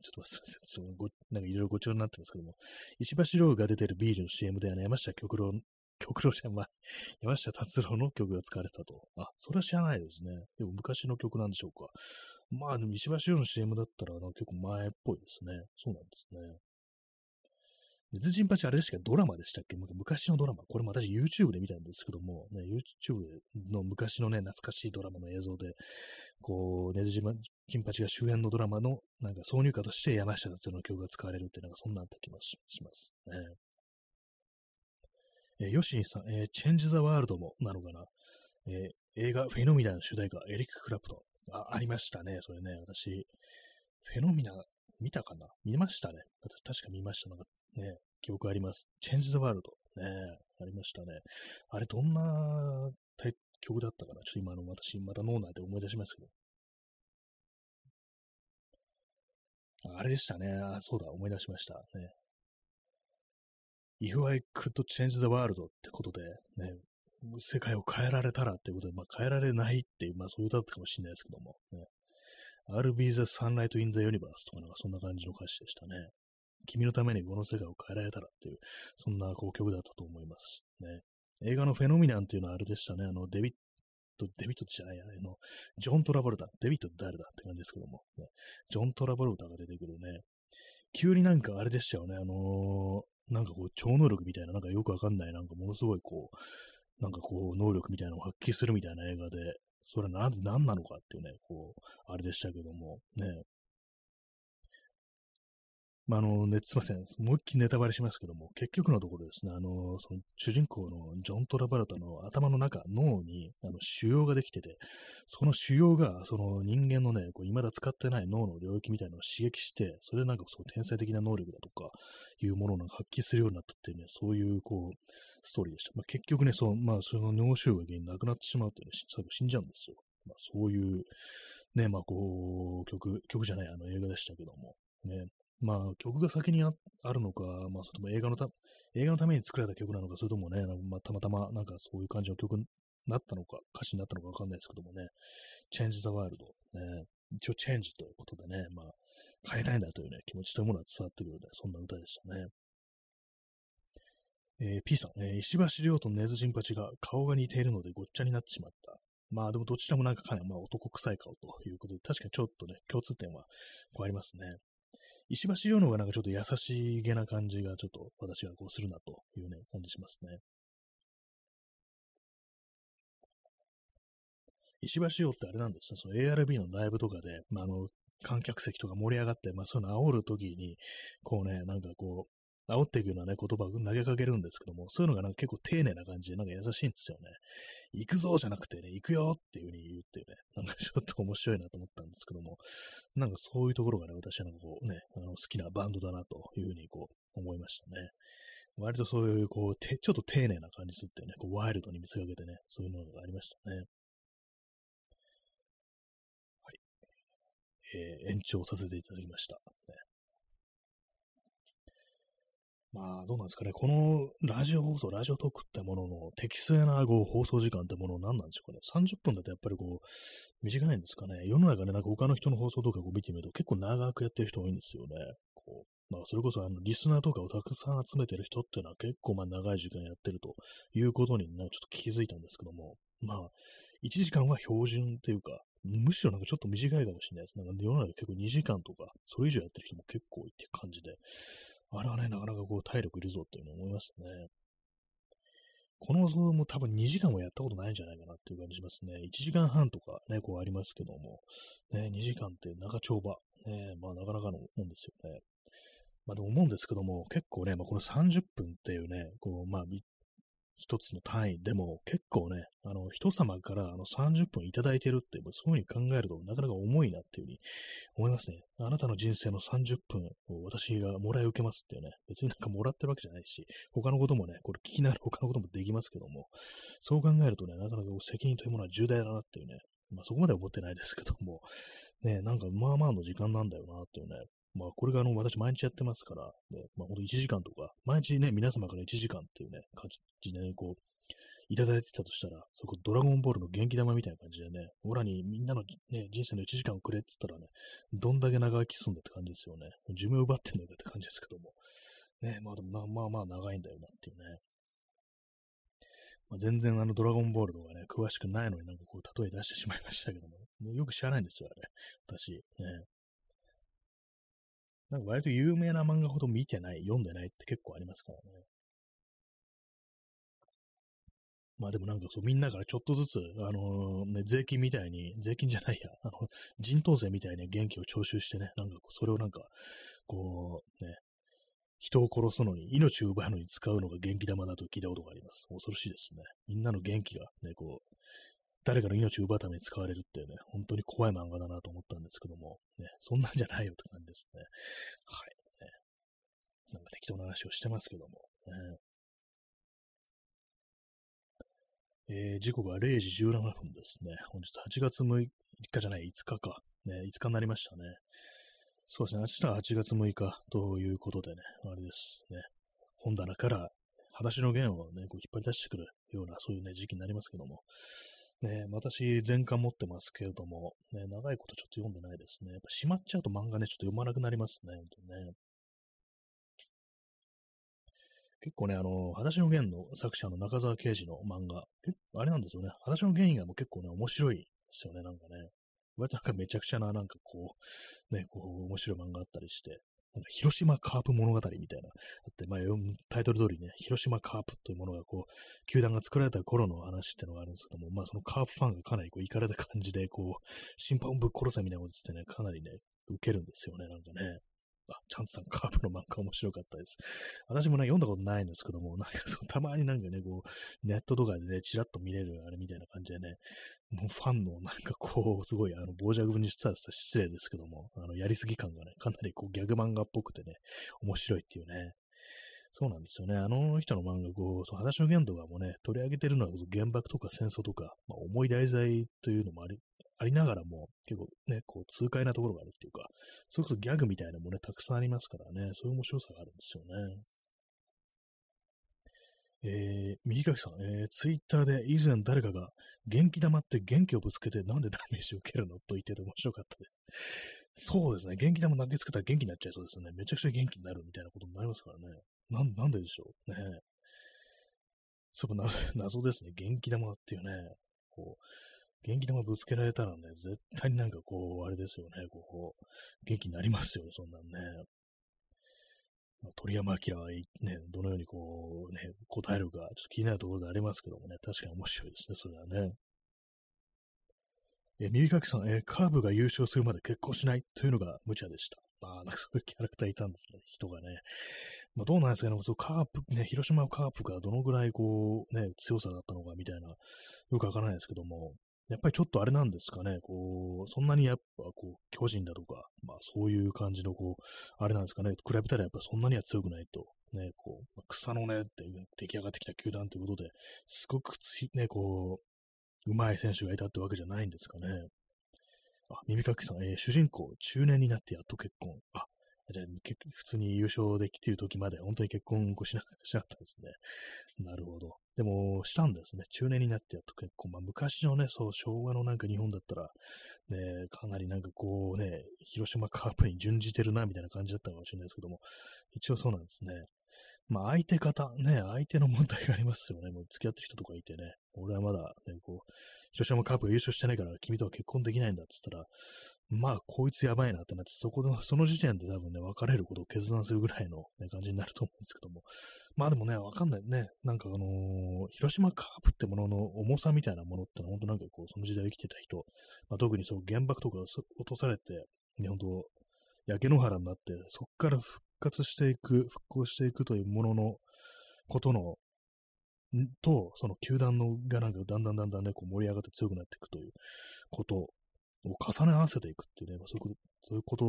A: ちょっとすみません。ちょっとごなんかいろいろご調になってますけども。石橋亮が出てるビールの CM で、ね、山下極郎、極郎じゃん、まあ、山下達郎の曲が使われたと。あ、それは知らないですね。でも昔の曲なんでしょうか。まあ、でも石橋亮の CM だったら、結構前っぽいですね。そうなんですね。熱人八あれでしたっけ？ドラマでしたっけ昔のドラマ。これも私 YouTube で見たんですけども、ね、YouTube の昔のね、懐かしいドラマの映像で、こう、熱人八が主演のドラマの、なんか挿入歌として山下達郎の曲が使われるっていうのがそんなあった気もしますね。えー、ヨシンさん、えー、チェンジ・ザ・ワールドもなのかな、えー、映画フェノミナの主題歌、エリック・クラプトン。あ、ありましたね、それね。私、フェノミナ見たかな？見ましたね。私確か見ました。なんかね、記憶あります。Change the World。ね、ありましたね。あれ、どんな曲だったかな？ちょっと今の私、また脳内で思い出しますけど。あれでしたね。あ、そうだ、思い出しました。ね。If I could change the world ってことで、ね、世界を変えられたらってことで、まあ、変えられないっていう、まあ、そういう歌だったかもしれないですけども、ね。I'll be the sunlight in the universe とかなんかそんな感じの歌詞でしたね。君のためにこの世界を変えられたらっていう、そんなこう曲だったと思います。ね。映画のフェノミナンっていうのはあれでしたね。あの、デビット、デビットじゃないや、あの、ジョン・トラボルタ。デビットって誰だ？って感じですけども、ね。ジョン・トラボルタが出てくるね。急になんかあれでしたよね。あのー、なんかこう、超能力みたいな、なんかよくわかんない、なんかものすごいこう、なんかこう、能力みたいなのを発揮するみたいな映画で、それはなぜ何なのかっていうね、こう、あれでしたけども、ね。まあ、あの、ね、すいません。もう一気ネタバレしますけども、結局のところですね、あの、その主人公のジョン・トラバルタの頭の中、脳に、あの、腫瘍ができてて、その腫瘍が、その人間のね、こう、未だ使ってない脳の領域みたいなのを刺激して、それでなんかそう、天才的な能力だとか、いうものを発揮するようになったっていうね、そういう、こう、ストーリーでした。まあ、結局ね、そう、まあ、その脳腫瘍が原因なくなってしまうっていうね、最後死んじゃうんですよ。まあ、そういう、ね、まあ、こう、曲、曲じゃない、あの映画でしたけども、ね、まあ、曲が先にあるのか、まあ、それとも映画のた、映画のために作られた曲なのか、それともね、まあ、たまたまなんかそういう感じの曲になったのか、歌詞になったのかわかんないですけどもね、Change the World、ね、一応 Change ということでね、まあ、変えたいんだというね、気持ちというものは伝わってくるね、そんな歌でしたね。えー、P さん、えー、石橋亮と根津陣八が顔が似ているのでごっちゃになってしまった。まあでもどちらもなんかかなりまあ男臭い顔ということで、確かにちょっとね、共通点はこうありますね。石橋洋の方がなんかちょっと優しげな感じがちょっと私はこうするなというね、感じしますね。石橋洋ってあれなんですね、その ARB のライブとかで、まあ、あの、観客席とか盛り上がって、まあそういうの煽るときに、こうね、なんかこう、煽っていくようなね、言葉を投げかけるんですけども、そういうのがなんか結構丁寧な感じで、なんか優しいんですよね。行くぞじゃなくてね、行くよっていう風に言うっていうね、なんかちょっと面白いなと思ったんですけども、なんかそういうところがね、私はなんかこうね、あの好きなバンドだなという風にこう思いましたね。割とそういう、こう、ちょっと丁寧な感じすってね、こうワイルドに見せかけてね、そういうのがありましたね。はい。えー、延長させていただきました。ね、まあ、どうなんですかね。このラジオ放送、ラジオトークってものの適正なこう放送時間ってもの何なんでしょうかね。30分だとやっぱりこう、短いんですかね。世の中ね、なんか他の人の放送とかこう見てみると結構長くやってる人多いんですよね。こう、まあ、それこそあの、リスナーとかをたくさん集めてる人っていうのは結構まあ長い時間やってるということになちょっと気づいたんですけども、まあ、1時間は標準っていうか、むしろなんかちょっと短いかもしれないです。なんか世の中結構2時間とか、それ以上やってる人も結構いって感じで、あれはね、なかなかこう体力いるぞっていうのを思いますね。この像も多分2時間もやったことないんじゃないかなっていう感じしますね。1時間半とかね、こうありますけども、ね、2時間って長丁場、ね、まあなかなかのもんですよね。まあでも思うんですけども、結構ね、まあ、この30分っていうね、こう、まあ一つの単位でも結構ね、あの、人様からあの30分いただいてるって、そういう風に考えるとなかなか重いなっていう風に思いますね。あなたの人生の30分を私がもらい受けますっていうね、別になんかもらってるわけじゃないし、他のこともね、これ聞きながら他のこともできますけども、そう考えるとね、なかなか責任というものは重大だなっていうね、まあそこまで思ってないですけども、ね、なんかまあまあの時間なんだよなっていうね、まあ、これがあの、私毎日やってますから、ね、まあ、ほんと1時間とか、毎日ね、皆様から1時間っていうね、感じでね、こう、いただいてたとしたら、そこドラゴンボールの元気玉みたいな感じでね、オラにみんなのね、人生の1時間をくれって言ったらね、どんだけ長生きすんだって感じですよね。寿命奪ってんのかって感じですけども。ね、まあでもまあまあ長いんだよなっていうね。まあ、全然あのドラゴンボールとかね、詳しくないのになんかこう例え出してしまいましたけども、ね、よく知らないんですよ、あれ。私。ね。なんか割と有名な漫画ほど見てない、読んでないって結構ありますからね。まあでもなんかそう、みんなからちょっとずつ、あのー、ね、税金みたいに、税金じゃないや、あの、人頭税みたいに元気を徴収してね、なんかそれをなんか、こう、ね、人を殺すのに、命を奪うのに使うのが元気玉だと聞いたことがあります。恐ろしいですね。みんなの元気がね、こう、誰かの命を奪うために使われるっていうね、本当に怖い漫画だなと思ったんですけども、ね、そんなんじゃないよって感じですね。はい。ね、なんか適当な話をしてますけども、ね、えー、時刻は0時17分ですね。本日8月6日じゃない、5日か。ね、5日になりましたね。そうですね、明日は8月6日ということでね、あれですね。本棚から裸足の弦をね、こう引っ張り出してくるような、そういうね、時期になりますけども。ね、私、全巻持ってますけれども、ね、長いことちょっと読んでないですね。やっぱ閉まっちゃうと漫画ね、ちょっと読まなくなりますね、本当にね。結構ね、あの、裸足の弦の作者の中沢啓治の漫画、あれなんですよね。裸足の弦以外も結構ね、面白いですよね、なんかね。割となんかめちゃくちゃな、なんかこう、ね、こう、面白い漫画あったりして、なんか広島カープ物語みたいな、あって、まあ、タイトル通りね、広島カープというものがこう、球団が作られた頃の話っていうのがあるんですけども、まあそのカープファンがかなりこう、行かれた感じで、こう、審判をぶっ殺せみたいなこと言ってね、かなりね、受けるんですよね、なんかね。あ、チャンツさん、カープの漫画面白かったです。私もね、読んだことないんですけども、なんかそうたまになんかね、こう、ネットとかでね、ちらっと見れるあれみたいな感じでね、もうファンのなんかこう、すごい、あの、傍若にしたら失礼ですけども、あの、やりすぎ感がね、かなりこう、ギャグ漫画っぽくてね、面白いっていうね、そうなんですよね。あの人の漫画、こう、その話の限度がもうね、取り上げてるのは原爆とか戦争とか、まあ、重い題材というのもありありながらも、結構ね、こう、痛快なところがあるっていうか、それこそギャグみたいなのもね、たくさんありますからね、そういう面白さがあるんですよね。えー、右書きさん、えー、ツイッターで以前誰かが元気玉って元気をぶつけてなんでダメージを受けるのと言ってて面白かったです。そうですね。元気玉投げつけたら元気になっちゃいそうですね。めちゃくちゃ元気になるみたいなことになりますからね。なん、なんででしょう。ねそこな、謎ですね。元気玉っていうね。こう、元気玉ぶつけられたらね、絶対になんかこう、あれですよね、こう、元気になりますよね、そんなんね。鳥山明はね、どのようにこう、ね、答えるか、ちょっと気になるところでありますけどもね、確かに面白いですね、それはね。え、耳かきさん、え、カーブが優勝するまで結婚しないというのが無茶でした。ああ、なんかそういうキャラクターいたんですね、人がね。まあどうなんですかね、そうカープ、ね、広島カープがどのぐらいこう、ね、強さだったのかみたいな、よくわからないですけども、やっぱりちょっとあれなんですかね、こう、そんなにやっぱこう、巨人だとか、まあそういう感じのこう、あれなんですかね、比べたらやっぱそんなには強くないと、ね、こう、草のねって出来上がってきた球団ということで、すごくつね、こう、上手い選手がいたってわけじゃないんですかね。あ、耳かきさん、えー、主人公、中年になってやっと結婚。あ、じゃあ、普通に優勝できている時まで本当に結婚しなしなかったですね。なるほど。でも、したんですね。中年になってやっと結婚。まあ、昔のね、そう、昭和のなんか日本だったら、ね、かなりなんかこうね、広島カープに準じてるな、みたいな感じだったかもしれないですけども、一応そうなんですね。まあ相手方、ね、相手の問題がありますよね。もう付き合ってる人とかいてね、俺はまだね、こう、広島カープが優勝してないから君とは結婚できないんだって言ったら、まあ、こいつやばいなってなって、そこで、その時点で多分ね、別れることを決断するぐらいの、ね、感じになると思うんですけども。まあでもね、わかんないね。なんかあのー、広島カープってものの重さみたいなものってのは、本当なんかこう、その時代生きてた人、まあ、特にそう原爆とか落とされて、ね、本当焼け野原になって、そこから復活していく、復興していくというものの、ことの、と、その球団のがなんかだんだんだんだんね、こう盛り上がって強くなっていくということを重ね合わせていくっていうね、まあ、そういうこと、そういうこと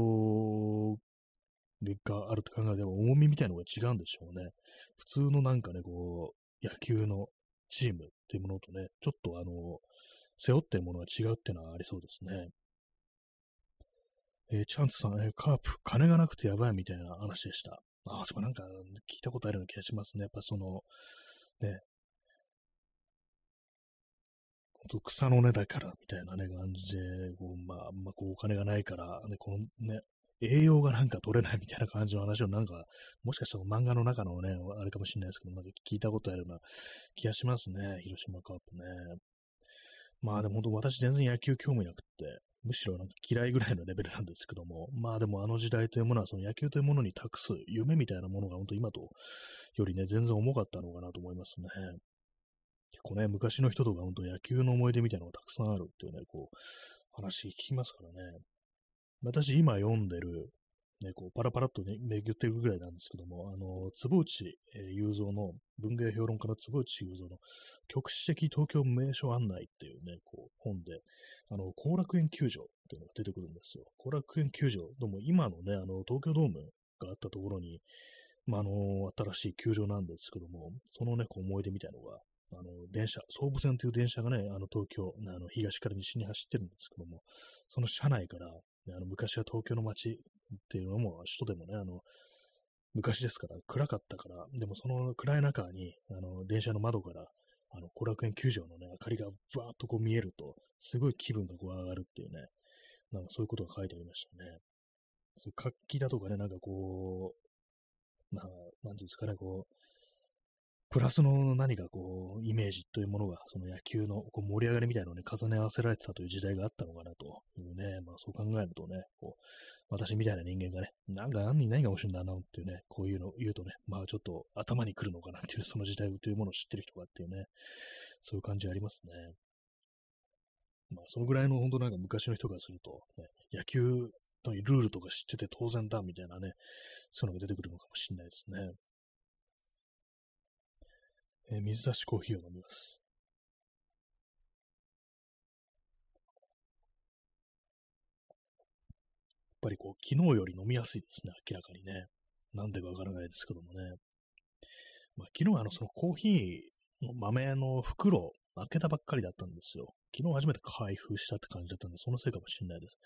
A: があると考えれば重みみたいなのが違うんでしょうね。普通のなんかね、こう、野球のチームっていうものとね、ちょっとあの、背負ってるものが違うっていうのはありそうですね。えー、チャンスさん、えー、カープ、金がなくてやばいみたいな話でした。ああ、そこなんか聞いたことあるような気がしますね。やっぱその、ね、草の根だからみたいなね、感じで、こうまあ、ま、こうお金がないから、ね、このね、栄養がなんか取れないみたいな感じの話をなんか、もしかしたら漫画の中のね、あれかもしれないですけど、なんか聞いたことあるような気がしますね、広島カープね。まあでも本当私全然野球興味なくって、むしろなんか嫌いぐらいのレベルなんですけども、まあでもあの時代というものはその野球というものに託す夢みたいなものが本当今とよりね、全然重かったのかなと思いますね。結構ね、昔の人とか本当野球の思い出みたいなのがたくさんあるっていうね、こう、話聞きますからね。私今読んでる、ね、こう、パラパラっとね、めぐってるぐらいなんですけども、あの、坪内、雄三の、文芸評論家の坪内雄三の、局地的東京名所案内っていうね、こう、本で、あの、後楽園球場っていうのが出てくるんですよ。後楽園球場、でも今のね、あの、東京ドームがあったところに、まあ、あの、新しい球場なんですけども、そのね、こう思い出みたいのが、あの、電車、総武線という電車がね、あの、東京、あの、東から西に走ってるんですけども、その車内から、あの、昔は東京の街っていうのも、首都でもね、あの、昔ですから、暗かったから、でもその暗い中に、あの、電車の窓から、あの、後楽園球場のね、明かりがバーっとこう見えると、すごい気分がこう上がるっていうね、なんかそういうことが書いてありましたね。そう活気だとかね、なんかこう、まあ、なんていうんですかね、こう、プラスの何かこう、イメージというものが、その野球のこう盛り上がりみたいなのに重ね合わせられてたという時代があったのかなというね、まあそう考えるとね、こう、私みたいな人間がね、なんか何に何が面白いんだなっていうね、こういうのを言うとね、まあちょっと頭に来るのかなっていう、その時代というものを知ってる人がっていうね、そういう感じありますね。まあそのぐらいの本当なんか昔の人がすると、ね、野球のルールとか知ってて当然だみたいなね、そういうのが出てくるのかもしれないですね。えー、水出しコーヒーを飲みます。やっぱりこう、昨日より飲みやすいですね、明らかにね。なんでかわからないですけどもね。まあ、昨日あの、そのコーヒーの豆の袋、開けたばっかりだったんですよ。昨日初めて開封したって感じだったんで、そのせいかもしれないです。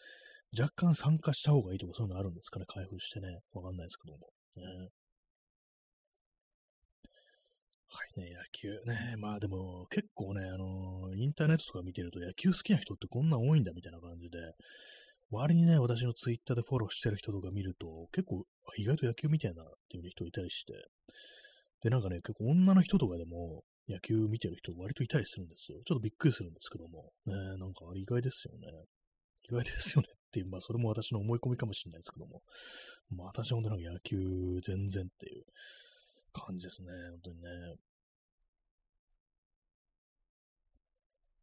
A: 若干参加した方がいいとかそういうのあるんですかね、開封してね。わかんないですけども。ね、はいね、野球ね。まあでも結構ね、あのー、インターネットとか見てると野球好きな人ってこんな多いんだみたいな感じで、割にね、私のツイッターでフォローしてる人とか見ると、結構意外と野球みたいなっていう人いたりして、で、なんかね、結構女の人とかでも、野球見てる人割といたりするんですよ。ちょっとびっくりするんですけども、ね、なんかあれ意外ですよね。意外ですよねっていう、まあそれも私の思い込みかもしれないですけども、まあ私は本当に野球全然っていう感じですね、本当にね。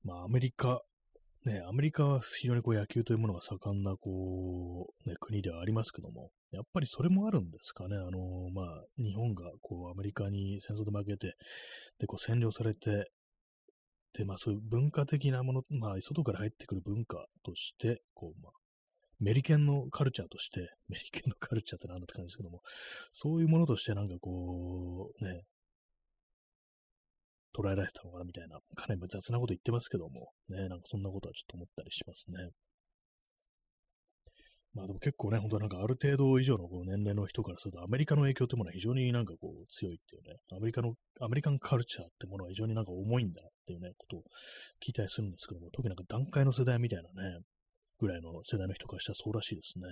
A: まあアメリカね、アメリカは非常にこう野球というものが盛んなこう、ね、国ではありますけども、やっぱりそれもあるんですかね。あのまあ、日本がこうアメリカに戦争で負けて、で、こう占領されて、で、まあそういう文化的なもの、まあ外から入ってくる文化として、こう、まあ、メリケンのカルチャーとして、メリケンのカルチャーってなんだって感じですけども、そういうものとしてなんかこう、ね、捉えられてたのかなみたいな、かなり雑なこと言ってますけども、ね、なんかそんなことはちょっと思ったりしますね。まあでも結構ね、本当なんかある程度以上のこう年齢の人からするとアメリカの影響ってものは非常になんかこう強いっていうね、アメリカの、アメリカンカルチャーってものは非常になんか重いんだっていうね、ことを聞いたりするんですけども、特になんか段階の世代みたいなね、ぐらいの世代の人からしたらそうらしいですね。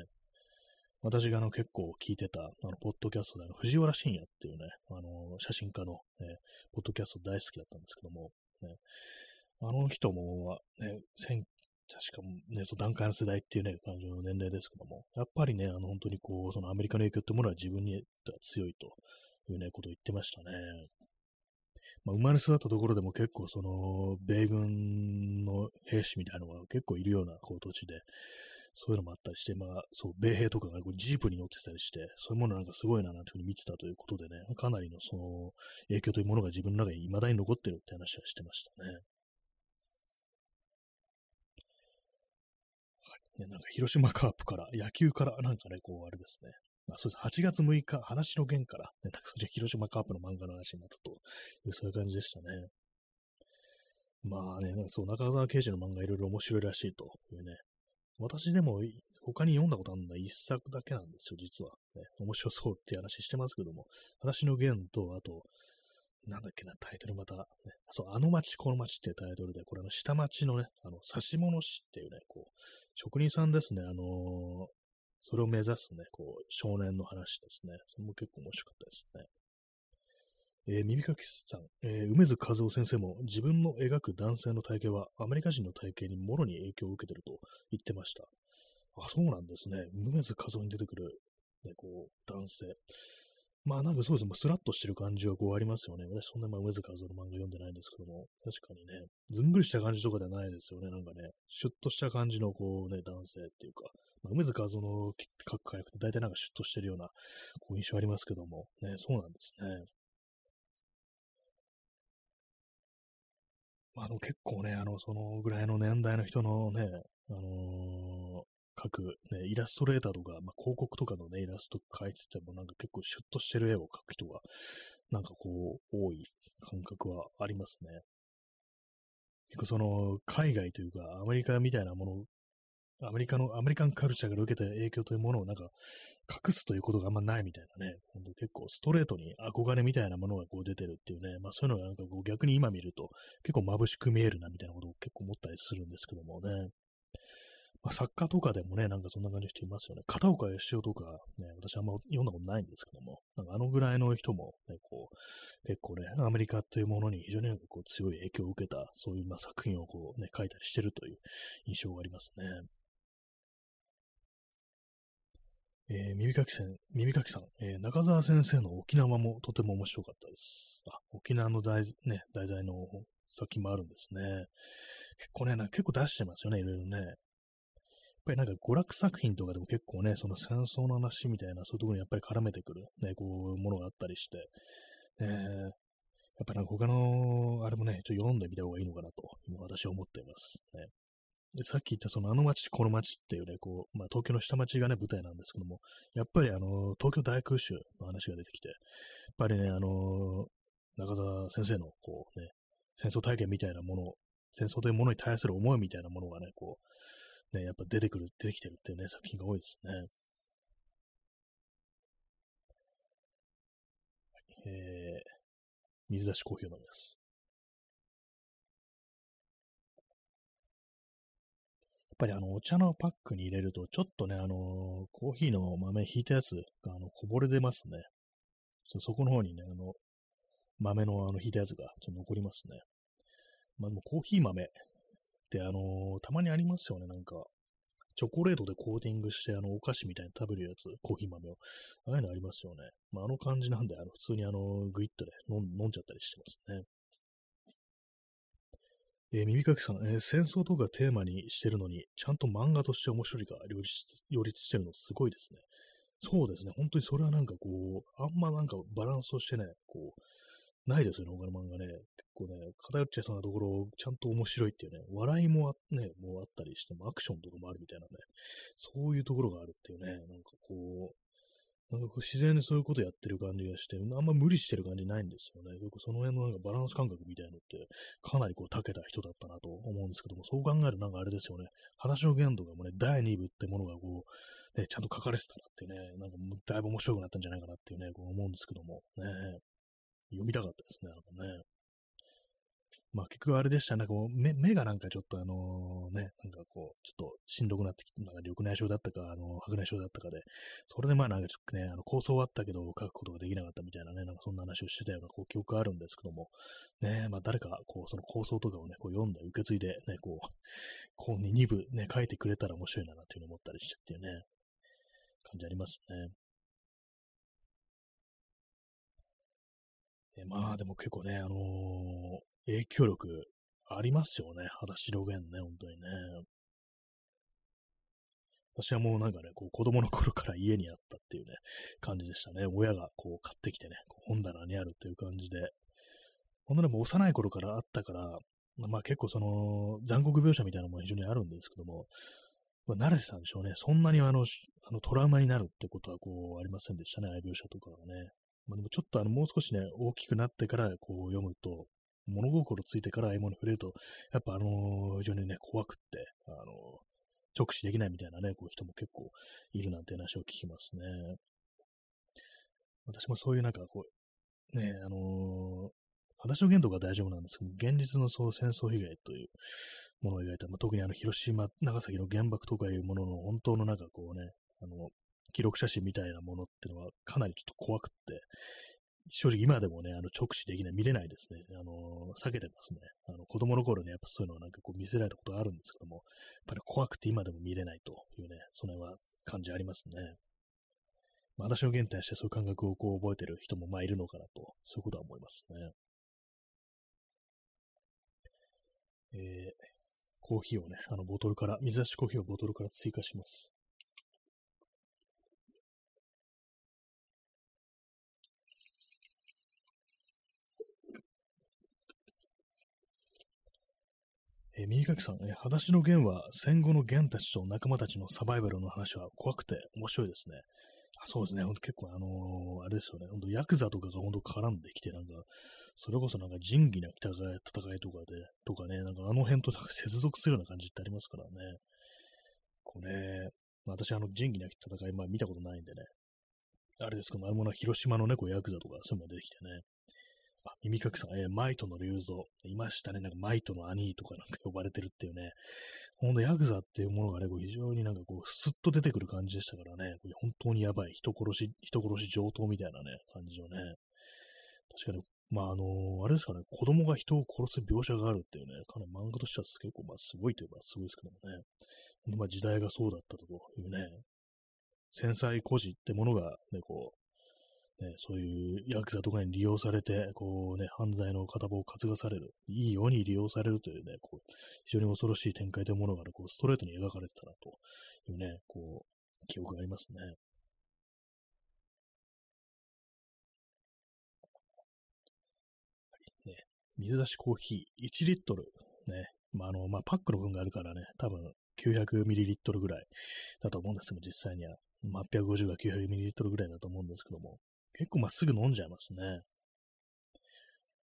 A: 私があの結構聞いてた、あの、ポッドキャストで、あの、藤原信也っていうね、あの、写真家の、ね、ポッドキャスト大好きだったんですけども、ね、あの人も、ね、確かね、その段階の世代っていうね、感じの年齢ですけども、やっぱりね、あの、本当にこう、そのアメリカの影響ってものは自分には強いというね、ことを言ってましたね。まあ、生まれ育ったところでも結構その、米軍の兵士みたいなのが結構いるような、こう、土地で、そういうのもあったりして、まあ、そう、米兵とかがこうジープに乗ってたりして、そういうものなんかすごいななんていうふうに見てたということでね、かなりのその影響というものが自分の中に未だに残ってるって話はしてましたね。はい。ね、なんか広島カープから、野球からなんかね、こうあれですね。あ、そうです。8月6日、話の弦から、ね、なんかそれ広島カープの漫画の話になったという、そういう感じでしたね。まあね、そう、中沢刑事の漫画いろいろ面白いらしいというね、私でも他に読んだことあるのは一作だけなんですよ、実は。ね、面白そうっていう話してますけども、私の弦と、あと、なんだっけな、タイトルまた、ね、そう、あの町、この町っていうタイトルで、これあの、下町のね、あの、刺し物師っていうね、こう、職人さんですね、あのー、それを目指すね、こう、少年の話ですね。それも結構面白かったですね。えー、耳かきさん、えー、梅津和夫先生も自分の描く男性の体型はアメリカ人の体型にもろに影響を受けてると言ってました。あ、そうなんですね。梅津和夫に出てくる、ね、こう、男性。まあなんかそうですね、スラッとしてる感じはこうありますよね。私そんな梅津和夫の漫画読んでないんですけども、確かにね、ずんぐりした感じとかではないですよね。なんかね、シュッとした感じのこうね、男性っていうか、まあ、梅津和夫の書く回復って大体なんかシュッとしてるようなこう印象ありますけども、ね、そうなんですね。あの、結構ね、あの、そのぐらいの年代の人のね、あのー、描く、ね、イラストレーターとか、まあ、広告とかのね、イラスト描いてても、なんか結構シュッとしてる絵を描く人が、なんかこう、多い感覚はありますね。結構その、海外というか、アメリカみたいなものアメリカの、アメリカンカルチャーから受けた影響というものをなんか隠すということがあんまないみたいなね、ほんと結構ストレートに憧れみたいなものがこう出てるっていうね、まあそういうのがなんかこう逆に今見ると結構眩しく見えるなみたいなことを結構思ったりするんですけどもね。まあ、作家とかでもね、なんかそんな感じの人いますよね。片岡義雄とか、ね、私あんま読んだことないんですけども、なんかあのぐらいの人も、ね、こう、結構ね、アメリカというものに非常になんかこう強い影響を受けた、そういうま作品をこうね、書いたりしてるという印象がありますね。えー、耳かきさん、耳かきさん、えー、中澤先生の沖縄もとても面白かったです。あ、沖縄の題,、ね、題材の作品もあるんですね。結構ね、結構出してますよね、いろいろね。やっぱりなんか娯楽作品とかでも結構ね、その戦争の話みたいな、そういうところにやっぱり絡めてくる、ね、こういうものがあったりして、えー、やっぱなんか他の、あれもね、ちょっと読んでみた方がいいのかなと、今私は思っています。ね、でさっき言ったそのあの町、この町っていうね、こう、まあ東京の下町がね、舞台なんですけども、やっぱりあの、東京大空襲の話が出てきて、やっぱりね、あの、中澤先生のこうね、戦争体験みたいなもの、戦争というものに対する思いみたいなものがね、こう、ね、やっぱ出てくる、出てきてるっていうね、作品が多いですね。えー、水出しコーヒーを飲みます。ぱりあの、お茶のパックに入れると、ちょっとね、あの、コーヒーの豆引いたやつが、あの、こぼれ出ますね。そ、そこの方にね、あの、豆のあの、引いたやつがちょっと残りますね。まあでもコーヒー豆ってあのたまにありますよね、なんか。チョコレートでコーティングして、あの、お菓子みたいに食べるやつ、コーヒー豆を。ああいうのありますよね。まあ、あの感じなんで、あの、普通にあの、グイッとね、飲んじゃったりしてますね。えー、耳かきさん、えー、戦争とかテーマにしてるのに、ちゃんと漫画として面白いが両立両立してるのすごいですね。そうですね。本当にそれはなんかこう、あんまなんかバランスをしてね、こう、ないですよね、他の漫画ね。結構ね、偏っちゃいそうなところ、ちゃんと面白いっていうね、笑いもね、もうあったりして、アクションとかもあるみたいなね、そういうところがあるっていうね、なんかこう、なんかこう自然にそういうことやってる感じがして、あんま無理してる感じないんですよね。結構その辺のなんかバランス感覚みたいのって、かなりこう長けた人だったなと思うんですけども、そう考えるとなんかあれですよね。話の限度がもうね、第2部ってものがこう、ね、ちゃんと書かれてたらってね、なんかだいぶ面白くなったんじゃないかなっていうね、こう思うんですけども、ね。読みたかったですね、なんかね。まあ結局あれでした。ね、こう目目がなんかちょっとあのね、なんかこう、ちょっとしんどくなってきて、なんか緑内障だったか、あの白内障だったかで、それでまあなんかちょっとね、あの構想はあったけど書くことができなかったみたいなね、なんかそんな話をしてたようなこう記憶があるんですけども、ね、まあ誰かこうその構想とかをね、こう読んで受け継いでね、こう、こう2部ね、書いてくれたら面白いなっていうふうに思ったりしてっていうね、感じありますね。ね、まあでも結構ね、あのー、影響力ありますよね。裸足露言ね、本当にね。私はもうなんかね、こう子供の頃から家にあったっていうね、感じでしたね。親がこう買ってきてね、本棚にあるっていう感じで。ほんとでも幼い頃からあったから、まあ結構その残酷描写みたいなのも非常にあるんですけども、まあ、慣れてたんでしょうね。そんなにあの、あのトラウマになるってことはこうありませんでしたね、ああいう描写とかはね。まあ、でもちょっとあの、もう少しね、大きくなってからこう読むと、物心ついてからああいうものに触れると、やっぱあのー、非常にね、怖くって、あのー、直視できないみたいなね、こう人も結構いるなんて話を聞きますね。私もそういうなんかこう、ね、あのー、話の限度が大丈夫なんですけど、現実のそう戦争被害というものを描いた、まあ、特にあの広島、長崎の原爆とかいうものの本当のなんかこうね、あの、記録写真みたいなものっていうのはかなりちょっと怖くって、正直今でもね、あの直視できない、見れないですね。あの避けてますね。あの子供の頃ね、やっぱそういうのはなんかこう見せられたことがあるんですけども、やっぱり怖くて今でも見れないというね、その辺は感じありますね。まあ、私の現対してそういう感覚をこう覚えてる人もまあいるのかなと、そういうことは思いますね。えー、コーヒーをね、あのボトルから、水出しコーヒーをボトルから追加します。えー、右書きさん、えー、裸足の弦は戦後の弦たちと仲間たちのサバイバルの話は怖くて面白いですね。あそうですね、ほんと結構あのー、あれですよね、ほんとヤクザとかがほんと絡んできて、なんか、それこそなんか仁義な戦い戦いとかで、とかね、なんかあの辺と接続するような感じってありますからね。これ、まあ、私あの仁義なき戦い、まあ見たことないんでね、あれですけど、あれもな広島のね、こうヤクザとかそういうのが出てきてね、あ、耳かきさん、えー、マイトの竜像。いましたね。なんかマイトの兄とかなんか呼ばれてるっていうね。ほんとヤクザっていうものがね、こう非常になんかこう、スッと出てくる感じでしたからね。これ本当にやばい。人殺し、人殺し上等みたいなね、感じのね。確かに、まああのー、あれですかね、子供が人を殺す描写があるっていうね、かなり漫画としては結構まあすごいといえばすごいですけどもね。まあ時代がそうだったというね、繊細孤児ってものがね、こう、ね、そういうヤクザとかに利用されて、こうね、犯罪の片棒を担がされる、いいように利用されるというね、こう、非常に恐ろしい展開というものが、ね、こうストレートに描かれてたなというね、こう、記憶がありますね。ね、水出しコーヒー1リットル、ね、まあ、あの、まあ、パックの分があるからね、多分 900ml ぐらいだと思うんですけど、実際には。850が 900ml ぐらいだと思うんですけども、結構まっすぐ飲んじゃいますね。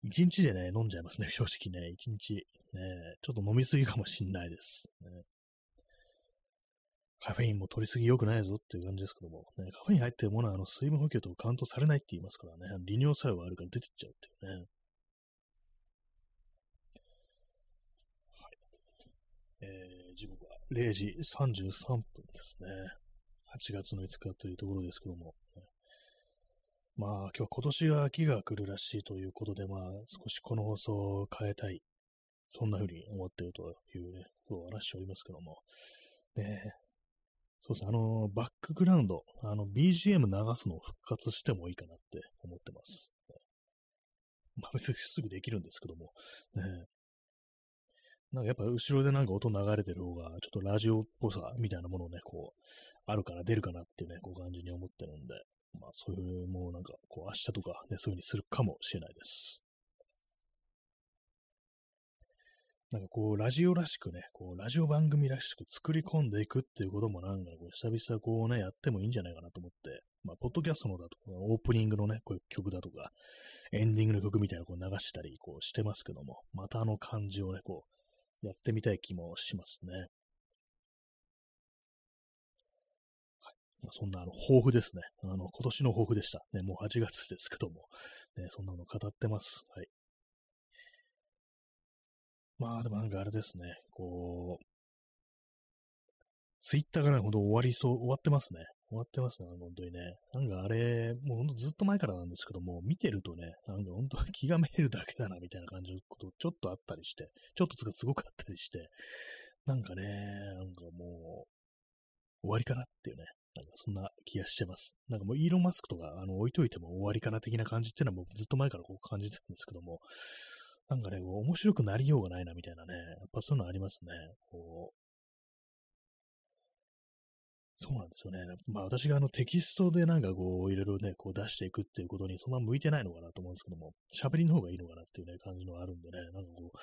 A: 一日でね、飲んじゃいますね、正直ね。一日。ね、ちょっと飲みすぎかもしんないです。ね、カフェインも取りすぎ良くないぞっていう感じですけども、ね、カフェイン入ってるものはあの水分補給とカウントされないって言いますからね、利尿作用があるから出てっちゃうっていうね。はい。えー、時刻は0時33分ですね。8月の5日というところですけども、まあ、今日は今年は秋が来るらしいということで、まあ、少しこの放送を変えたい。そんな風に思っているというね、ことを話しておりますけども。ねそうですね、あの、バックグラウンド、あの、BGM 流すのを復活してもいいかなって思ってます。まあ別にすぐできるんですけども。ねなんかやっぱ後ろでなんか音流れてる方が、ちょっとラジオっぽさみたいなものをね、こう、あるから出るかなっていうね、こう感じに思ってるんで、まあそういうもうなんか、こう明日とかね、そういう風にするかもしれないです。なんかこう、ラジオらしくね、こう、ラジオ番組らしく作り込んでいくっていうこともなんかこう、久々こうね、やってもいいんじゃないかなと思って、まあ、ポッドキャストのだとか、オープニングのね、こういう曲だとか、エンディングの曲みたいなこう流したり、こうしてますけども、またあの感じをね、こう、やってみたい気もしますね。そんな、あの、抱負ですね。あの、今年の抱負でした。ね、もう8月ですけども、ね、そんなの語ってます。はい。まあ、でもなんかあれですね、こう、ツイッターがね、ほんと終わりそう、終わってますね。終わってますね、本当にね。なんかあれ、もうほんとずっと前からなんですけども、見てるとね、なんか本当気がめるだけだな、みたいな感じのことちょっとあったりして、ちょっとつかすごくあったりして、なんかね、なんかもう、終わりかなっていうね、なんかそんな気がしてます。なんかもうイーロン・マスクとかあの置いといても終わりかな的な感じっていうのはもうずっと前からこう感じてるんですけども、なんかね、こう面白くなりようがないなみたいなね、やっぱそういうのありますね。こうそうなんですよね。まあ私があのテキストでなんかこういろいろね、こう出していくっていうことにそんな向いてないのかなと思うんですけども、喋りの方がいいのかなっていうね、感じのがあるんでね、なんかこう、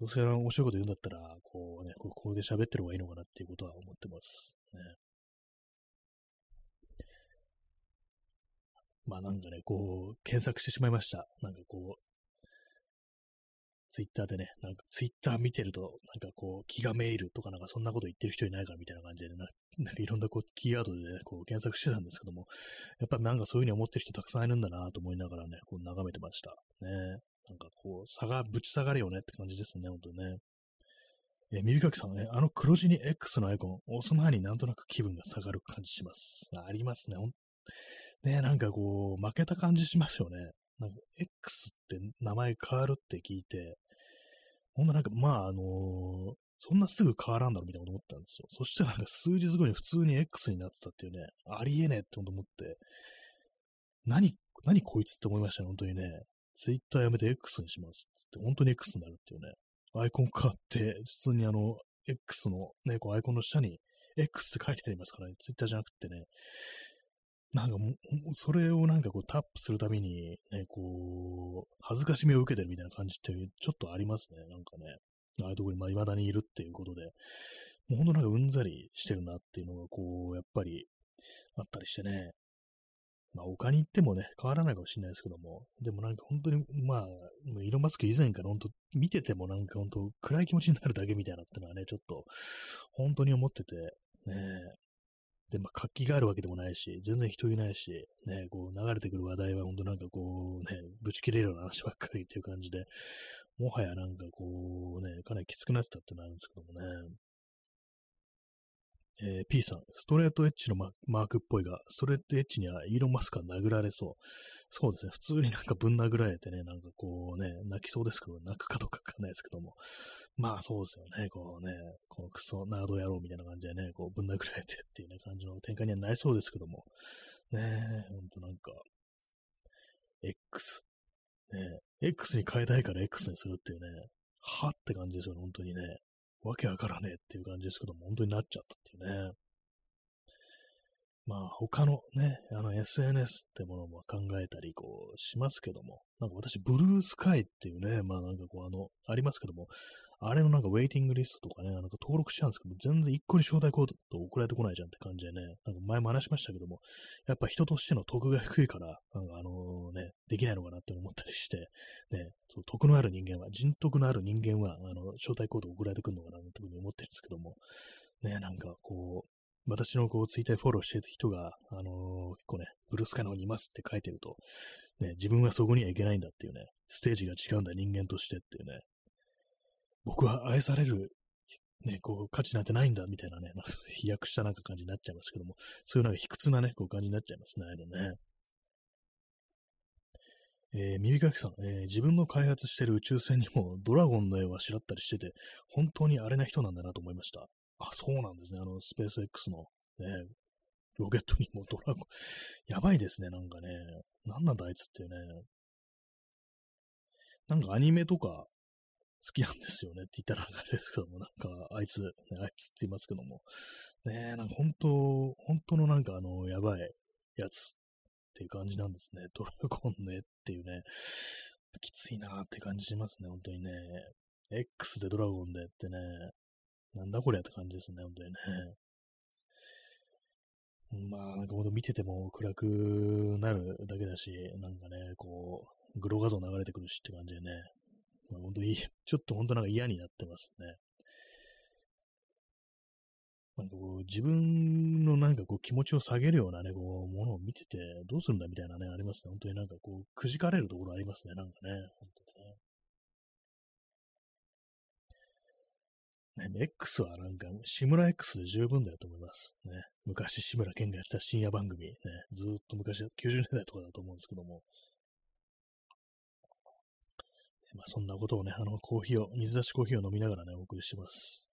A: どうせ面白いこと言うんだったら、こうね、ここで喋ってる方がいいのかなっていうことは思ってます。ね。まあなんかね、こう、検索してしまいました。なんかこう、ツイッターでね、なんかツイッター見てると、なんかこう、気がめいるとかなんかそんなこと言ってる人いないかみたいな感じで、ね、なんかいろんなこうキーワードでね、こう検索してたんですけども、やっぱりなんかそういうふうに思ってる人たくさんいるんだなと思いながらね、こう眺めてました。ね。なんかこう、差が、ぶち下がるよねって感じですね、ほんとね。え、耳かきさんね、あの黒字に X のアイコン、押す前になんとなく気分が下がる感じします。ありますね。ほんね、なんかこう、負けた感じしますよね。なんか、X って名前変わるって聞いて、ほんとなんか、まあ、あのー、そんなすぐ変わらんだろうみたいなこと思ったんですよ。そしたらなんか数日後に普通に X になってたっていうね、ありえねえって思って、何、何こいつって思いましたね、本当にね。Twitter やめて X にしますっつって、本当に X になるっていうね。アイコン変わって、普通にあの、X のね、こうアイコンの下に X って書いてありますからね、Twitter じゃなくてね、なんかもう、それをなんかこうタップするたびに、ね、こう、恥ずかしみを受けてるみたいな感じってちょっとありますね。なんかね。ああいうところに未だにいるっていうことで、もうほんとなんかうんざりしてるなっていうのが、こう、やっぱりあったりしてね。まあ、他に行ってもね、変わらないかもしれないですけども、でもなんか本当に、まあ、イロン・マスク以前から本当、見ててもなんか本当、暗い気持ちになるだけみたいなってのはね、ちょっと、本当に思ってて、ね、で、まあ、活気があるわけでもないし、全然人いないし、ね、こう、流れてくる話題は、本当なんかこう、ね、ぶち切れるような話ばっかりっていう感じで、もはやなんかこう、ね、かなりきつくなってたってなるんですけどもね。えー、P さん、ストレートエッジのマークっぽいが、ストレートエッジにはイーロン・マスクが殴られそう。そうですね、普通になんかぶん殴られてね、なんかこうね、泣きそうですけど、泣くかどうかわかんないですけども。まあそうですよね、こうね、このクソナード野郎みたいな感じでね、こうぶん殴られてっていうね、感じの展開にはなりそうですけども。ねえ、ほんとなんか、X。ね X に変えたいから X にするっていうね、はって感じですよね、本当にね。わけわからねえっていう感じですけども、本当になっちゃったっていうね。まあ、他のね、あの SNS ってものも考えたり、こう、しますけども、なんか私、ブルースカイっていうね、まあなんかこう、あの、ありますけども、あれのなんかウェイティングリストとかね、なんか登録しちゃうんですけど、全然一個に招待コード送られてこないじゃんって感じでね、なんか前も話しましたけども、やっぱ人としての得が低いから、なんかあのね、できないのかなって思ったりして、ね、そう得のある人間は、人徳のある人間は、あの、招待コード送られてくるのかなってふうに思ってるんですけども、ね、なんかこう、私のこうツイッターフォローしてる人が、あのー、結構ね、ブルースカイの方にいますって書いてると、ね、自分はそこにはいけないんだっていうね、ステージが違うんだ人間としてっていうね、僕は愛される、ね、こう、価値なんてないんだみたいなね、飛躍したなんか感じになっちゃいますけども、そういうなんか卑屈なね、こう感じになっちゃいますね、あのね。えー、耳かきさん、えー、自分の開発してる宇宙船にもドラゴンの絵をあしらったりしてて、本当にあれな人なんだなと思いました。あ、そうなんですね。あの、スペース X の、ね、ロケットにもドラゴン。やばいですね、なんかね。なんなんだあいつってね。なんかアニメとか好きなんですよねって言ったらあれですけども、なんかあいつ、ね、あいつって言いますけども。ねえなんか本当、本当のなんかあの、やばいやつっていう感じなんですね。ドラゴンの絵っていうね、きついなーって感じしますね、本当にね。X でドラゴンでってね、なんだこりゃって感じですね、本当にね。まあ、なんかほんと見てても暗くなるだけだし、なんかね、こう、グロ画像流れてくるしって感じでね、本当に、ちょっと本当なんか嫌になってますね。なんかこう、自分のなんかこう気持ちを下げるようなね、こう、ものを見てて、どうするんだみたいなね、ありますね。本当になんかこう、くじかれるところありますね、なんかね。本当にね。ね、X はなんか、志村 X で十分だよと思います。ね。昔、志村けんがやってた深夜番組、ね。ずっと昔、90年代とかだと思うんですけども。まあ、そんなことをね、あの、コーヒーを、水出しコーヒーを飲みながらね、お送りします。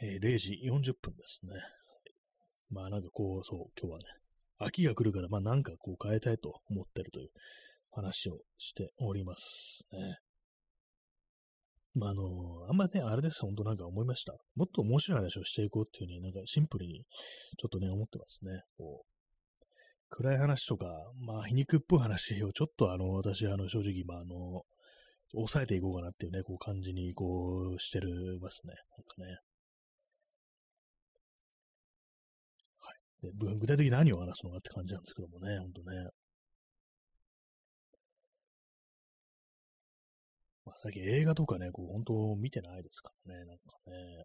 A: えー、0時40分ですね。まあなんかこう、そう、今日はね、秋が来るから、まあなんかこう変えたいと思ってるという話をしておりますね。まああの、あんまね、あれです、本当なんか思いました。もっと面白い話をしていこうっていうふうになんかシンプルにちょっとね、思ってますね。こう暗い話とか、まあ皮肉っぽい話をちょっとあの、私あの、正直、まああの、抑えていこうかなっていうね、こう感じにこうしてるますね。なんかね。はいで具体的に何を話すのかって感じなんですけどもね、ほんとね。まあ、最近映画とかね、こう、本当見てないですからね、なんかね。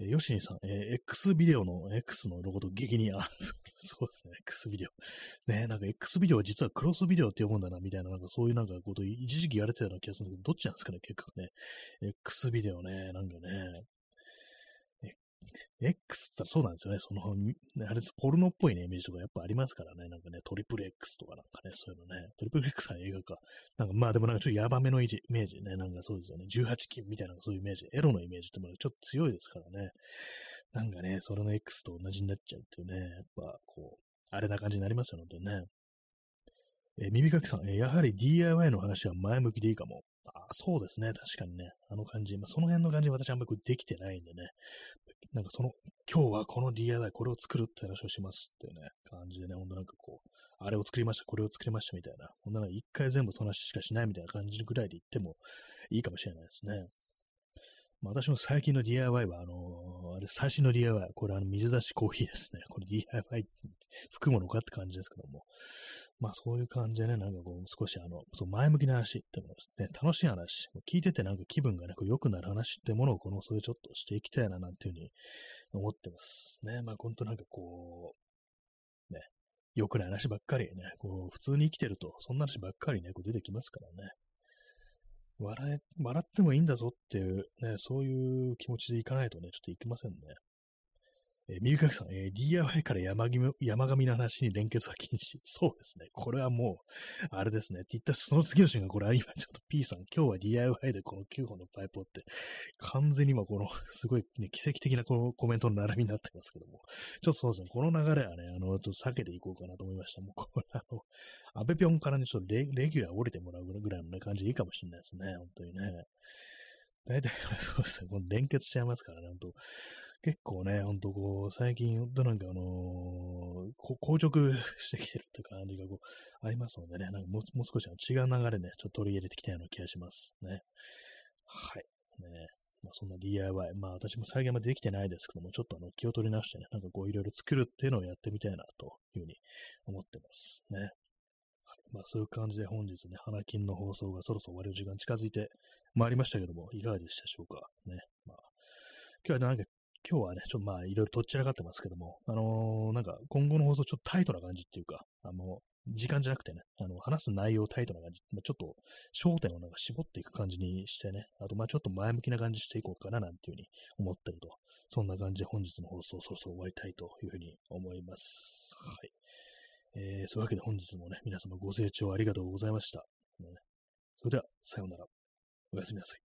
A: えヨシニさん、えー、X ビデオの X のロゴと激に、あ、そうですね、X ビデオ。ね、なんか X ビデオは実はクロスビデオって読むんだな、みたいな、なんかそういうなんかこと、一時期やれてたような気がするんですけど、どっちなんですかね、結局ね。X ビデオね、なんかね。X ってそうなんですよね。その、あれポルノっぽいね、イメージとかやっぱありますからね。なんかね、トリプル X とかなんかね、そういうのね。トリプル X は映画か。なんかまあでもなんかちょっとヤバめのイメージね。なんかそうですよね。18金みたいなそういうイメージ。エロのイメージってもちょっと強いですからね。なんかね、それの X と同じになっちゃうっていうね。やっぱこう、あれな感じになりますよ、本当にね。えー、耳かきさん、えー、やはり DIY の話は前向きでいいかも。あそうですね。確かにね。あの感じ。まあ、その辺の感じ私あんまりできてないんでね。なんかその、今日はこの DIY、これを作るって話をしますっていうね、感じでね、ほんとなんかこう、あれを作りました、これを作りましたみたいな、ほんなら一回全部その話しかしないみたいな感じぐらいで言ってもいいかもしれないですね。まあ、私の最近の DIY は、あのー、あれ、最新の DIY、これあの、水出しコーヒーですね。これ DIY、含むのかって感じですけども。まあそういう感じでね、なんかこう、少しあの、そう前向きな話ってものですね、楽しい話、聞いててなんか気分がね、こう良くなる話ってものをこの、それちょっとしていきたいななんていうふうに思ってますね。まあ本当なんかこう、ね、良くない話ばっかりね、こう、普通に生きてると、そんな話ばっかりね、こう出てきますからね。笑え、笑ってもいいんだぞっていう、ね、そういう気持ちでいかないとね、ちょっといけませんね。えー、みゆかきさん、えー、DIY から山上山上の話に連結は禁止。そうですね。これはもう、あれですね。って言ったその次の瞬間、これ、今ちょっと P さん、今日は DIY でこの9本のパイプをって、完全に今この、すごいね、奇跡的なこのコメントの並びになってますけども、ちょっとそうですね。この流れはね、あの、ちょっと避けていこうかなと思いました。もう、これ、あの、安倍ぴょんからね、ちょっとレレギュラー降りてもらうぐらいのね、感じでいいかもしれないですね。本当にね。大体、そうですね。この連結しちゃいますからね、本当結構ね、ほんとこう、最近、ほんとなんかあのー、硬直してきてるって感じがこう、ありますのでね、なんかもうもう少し違う流れね、ちょっと取り入れてきたような気がしますね。はい。ねまあ、そんな DIY、まあ私も再現までできてないですけども、ちょっとあの気を取り直してね、なんかこういろいろ作るっていうのをやってみたいなというふうに思ってますね。はい。まあそういう感じで本日ね、花金の放送がそろそろ終わる時間近づいてまいりましたけども、いかがでしたでしょうか？ね。まあ今日はなんか今日はね、ちょっとまあ、いろいろとっちらかってますけども、あのー、なんか、今後の放送ちょっとタイトな感じっていうか、あの、時間じゃなくてね、あの、話す内容タイトな感じ、まあ、ちょっと焦点をなんか絞っていく感じにしてね、あとまあちょっと前向きな感じしていこうかななんていうふうに思ってると、そんな感じで本日の放送そろそろ終わりたいというふうに思います。はい。えー、そういうわけで本日もね、皆様ご清聴ありがとうございました。ね、それでは、さようなら。おやすみなさい。